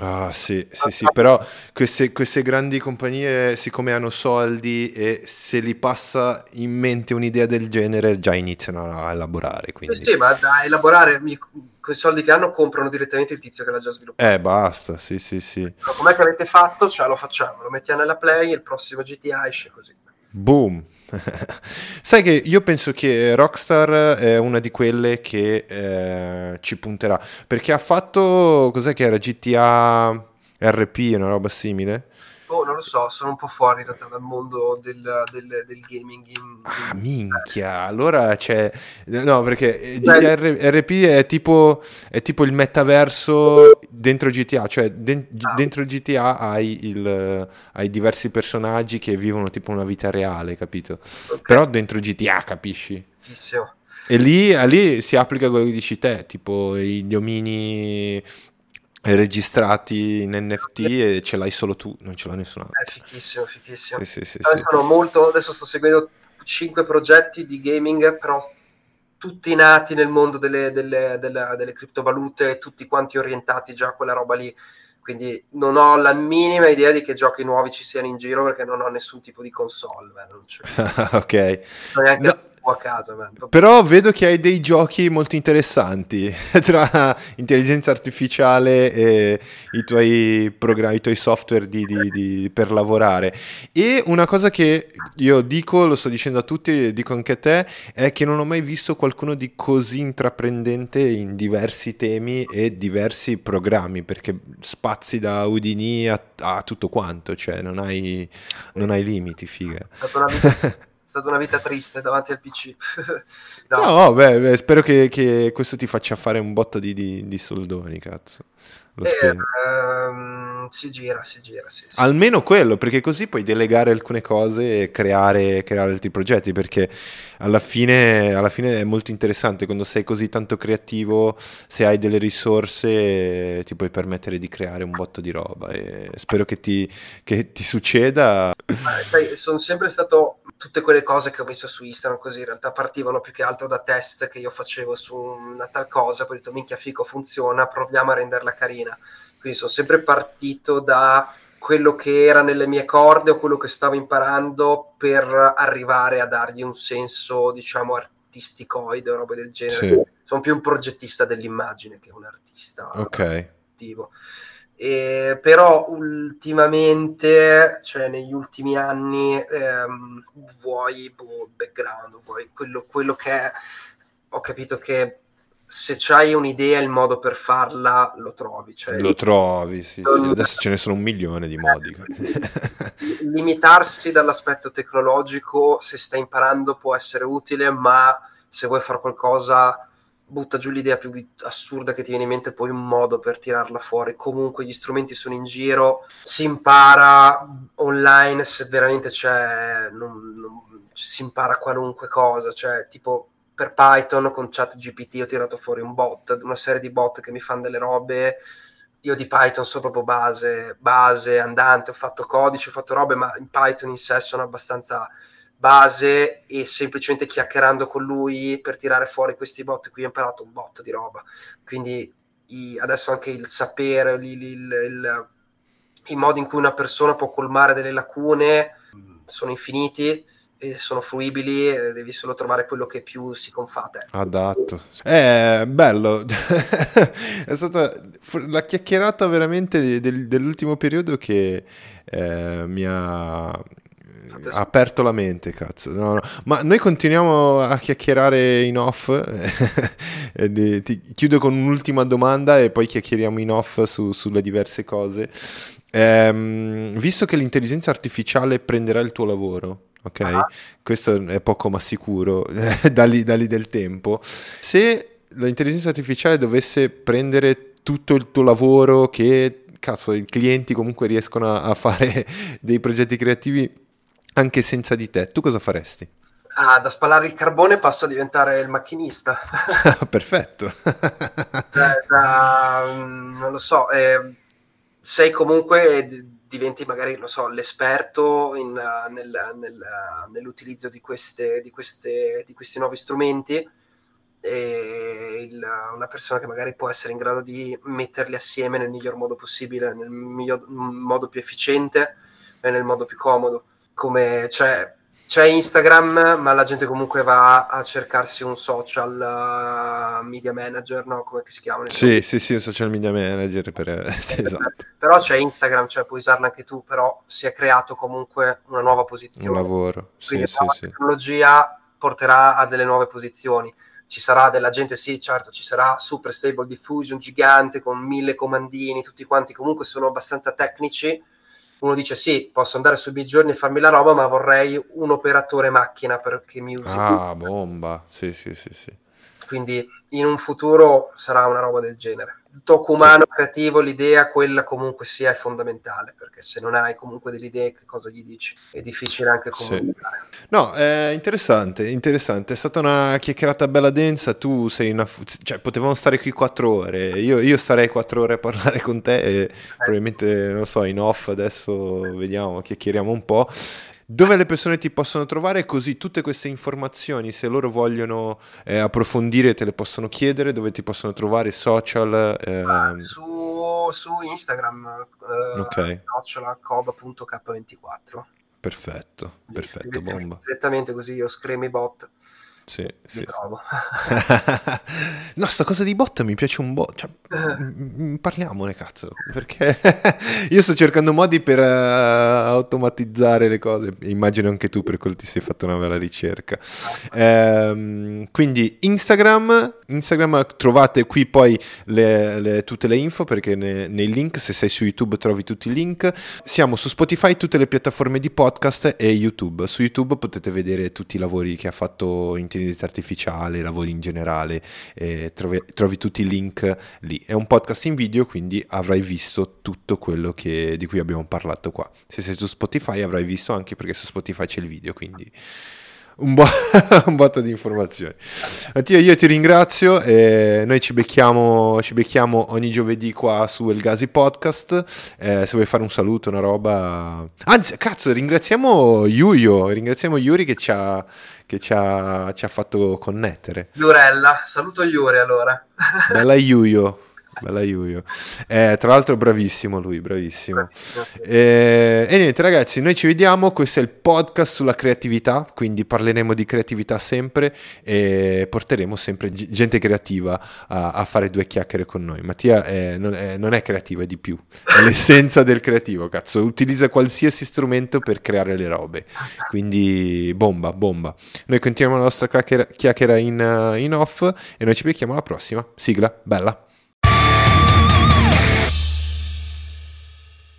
Ah sì, sì, sì, però queste, queste, grandi compagnie, siccome hanno soldi e se li passa in mente un'idea del genere, già iniziano a elaborare. Quindi. Sì, sì, ma da elaborare con i soldi che hanno comprano direttamente il tizio che l'ha già sviluppato. Eh, basta, sì, sì, sì. Com'è che avete fatto? Cioè, lo facciamo, lo mettiamo nella play, il prossimo GTA esce così. Boom. Sai che io penso che Rockstar è una di quelle che eh, ci punterà, perché ha fatto, cos'è che era, GTA RP, una roba simile? Oh, non lo so, sono un po' fuori in realtà dal mondo del, del, del gaming. In... Ah, minchia, allora c'è... No, perché GTA RP è tipo, è tipo il metaverso dentro GTA, cioè de- ah. dentro GTA hai, il, hai, diversi personaggi che vivono tipo una vita reale, capito? Okay. Però dentro GTA, capisci? Chissimo. E lì, lì, si applica quello che dici te, tipo gli omini registrati in NFT e ce l'hai solo tu, non ce l'ha nessun altro. È fichissimo, fichissimo. Sì, sì, sì, sì. Molto, adesso sto seguendo 5 progetti di gaming, però tutti nati nel mondo delle, delle, delle, delle criptovalute, tutti quanti orientati già a quella roba lì. Quindi non ho la minima idea di che giochi nuovi ci siano in giro perché non ho nessun tipo di console. C'è. (laughs) ok. Non neanche no a casa. Man. Però vedo che hai dei giochi molto interessanti (laughs) tra intelligenza artificiale e i tuoi programmi, i tuoi software di, di, di, per lavorare. E una cosa che io dico, lo sto dicendo a tutti, dico anche a te, è che non ho mai visto qualcuno di così intraprendente in diversi temi e diversi programmi, perché spazi da Udini a, a tutto quanto, cioè non hai, non hai limiti, figa. È stata una vita (laughs) stata una vita triste davanti al PC. (laughs) no, no beh, beh, spero che, che, questo ti faccia fare un botto di, di, di soldoni, cazzo. Eh, ehm, si gira, si gira. Sì, sì. Almeno quello, perché così puoi delegare alcune cose e creare, creare altri progetti. Perché alla fine, alla fine, è molto interessante quando sei così tanto creativo, se hai delle risorse, ti puoi permettere di creare un botto di roba. E spero che ti, che ti succeda. Sai, sono sempre stato tutte quelle cose che ho messo su Instagram così in realtà partivano più che altro da test che io facevo su una tal cosa, poi ho detto minchia fico funziona, proviamo a renderla carina. Quindi sono sempre partito da quello che era nelle mie corde o quello che stavo imparando per arrivare a dargli un senso, diciamo, artisticoide o roba del genere. Sì. Sono più un progettista dell'immagine che un artista Ok. attivo. Eh, però ultimamente, cioè negli ultimi anni, ehm, vuoi boh, background, vuoi quello, quello che è, ho capito che se c'hai un'idea il modo per farla lo trovi. Cioè, lo trovi, sì, non... sì, Adesso ce ne sono un milione di modi. (laughs) Limitarsi dall'aspetto tecnologico, se stai imparando, può essere utile, ma se vuoi fare qualcosa butta giù l'idea più assurda che ti viene in mente, poi un modo per tirarla fuori. Comunque gli strumenti sono in giro, si impara online se veramente c'è, non, non, si impara qualunque cosa, cioè tipo per Python con ChatGPT ho tirato fuori un bot, una serie di bot che mi fanno delle robe. Io di Python sono proprio base, base, andante, ho fatto codice, ho fatto robe, ma in Python in sé sono abbastanza base e semplicemente chiacchierando con lui per tirare fuori questi bot qui ho imparato un botto di roba. Quindi i, adesso anche il sapere il, il, il, i modi in cui una persona può colmare delle lacune sono infiniti sono fruibili devi solo trovare quello che più si confà a te adatto è bello (laughs) è stata la chiacchierata veramente del, dell'ultimo periodo che eh, mi ha ha aperto la mente, cazzo. No, no. Ma noi continuiamo a chiacchierare in off. (laughs) Ti chiudo con un'ultima domanda e poi chiacchieriamo in off su, sulle diverse cose. Ehm, visto che l'intelligenza artificiale prenderà il tuo lavoro, ok? Uh-huh. Questo è poco ma sicuro (laughs) da, lì, da lì del tempo. Se l'intelligenza artificiale dovesse prendere tutto il tuo lavoro che cazzo, i clienti comunque riescono a, a fare (laughs) dei progetti creativi anche senza di te, tu cosa faresti? Ah, da spalare il carbone passo a diventare il macchinista. (laughs) Perfetto. eh, da, mm, non lo so, eh, sei comunque diventi magari, non so, l'esperto in, nel, nel, nell'utilizzo di, queste, di, queste, di, questi nuovi strumenti e il, una persona che magari può essere in grado di metterli assieme nel miglior modo possibile, nel miglior modo più efficiente e nel modo più comodo. Come, cioè, c'è Instagram, ma la gente comunque va a cercarsi un social uh, media manager, no? Come si chiamano? Sì, sì, sì, un social media manager. Per... (laughs) sì, esatto. Però c'è Instagram, cioè puoi usarla anche tu, però si è creato comunque una nuova posizione. Un lavoro, Quindi sì, la sì, tecnologia porterà a delle nuove posizioni. Ci sarà della gente, sì, certo, ci sarà Super Stable Diffusion gigante con mille comandini, tutti quanti comunque sono abbastanza tecnici uno dice sì, posso andare miei giorni e farmi la roba, ma vorrei un operatore macchina perché mi usi. Ah, bomba, sì, sì, sì, sì. Quindi in un futuro sarà una roba del genere. Il tocco umano sì. creativo, l'idea, quella comunque sia è fondamentale, perché se non hai comunque delle idee, che cosa gli dici? È difficile anche comunicare. Sì. No, è interessante, interessante. È stata una chiacchierata bella densa, tu sei una... cioè potevamo stare qui quattro ore, io, io starei quattro ore a parlare con te e eh. probabilmente, non so, in off adesso vediamo, chiacchieriamo un po' dove le persone ti possono trovare, così tutte queste informazioni, se loro vogliono eh, approfondire, te le possono chiedere, dove ti possono trovare, social. Eh... Su, su, Instagram, eh, okay. coba.k24. Perfetto, perfetto, bomba. Direttamente così io scremi bot. Sì, sì, sì. (laughs) no, sta cosa di bot mi piace un bot. Cioè, parliamone, cazzo. Perché (laughs) io sto cercando modi per uh, automatizzare le cose. Immagino anche tu per quello ti sei fatto una bella ricerca. Ehm, quindi Instagram, Instagram trovate qui poi le, le, tutte le info perché ne, nei link, se sei su YouTube trovi tutti i link. Siamo su Spotify, tutte le piattaforme di podcast e YouTube. Su YouTube potete vedere tutti i lavori che ha fatto in intelligenza artificiale, lavori in generale, eh, trovi, trovi, tutti i link lì. È un podcast in video, quindi avrai visto tutto quello che, di cui abbiamo parlato qua. Se sei su Spotify avrai visto anche perché su Spotify c'è il video, quindi un, bo- (laughs) un botto di informazioni. Mattia, io ti ringrazio e noi ci becchiamo, ci becchiamo ogni giovedì qua su El Gazi Podcast. Eh, se vuoi fare un saluto, una roba... Anzi, cazzo, ringraziamo Yuyo, ringraziamo Yuri che ci ha che ci ha, ci ha fatto connettere. Iurella, saluto Iuri allora. Bella Yuyo. Bella Yuyo. Eh, tra l'altro bravissimo lui, bravissimo. Eh, e niente ragazzi, noi ci vediamo, questo è il podcast sulla creatività, quindi parleremo di creatività sempre e porteremo sempre gente creativa a, a fare due chiacchiere con noi. Mattia è, non, è, non, è, creativo, è di più, è (laughs) l'essenza del creativo, cazzo, utilizza qualsiasi strumento per creare le robe, quindi bomba, bomba. Noi continuiamo la nostra chiacchiera in, in off e noi ci becchiamo alla prossima. Sigla, bella.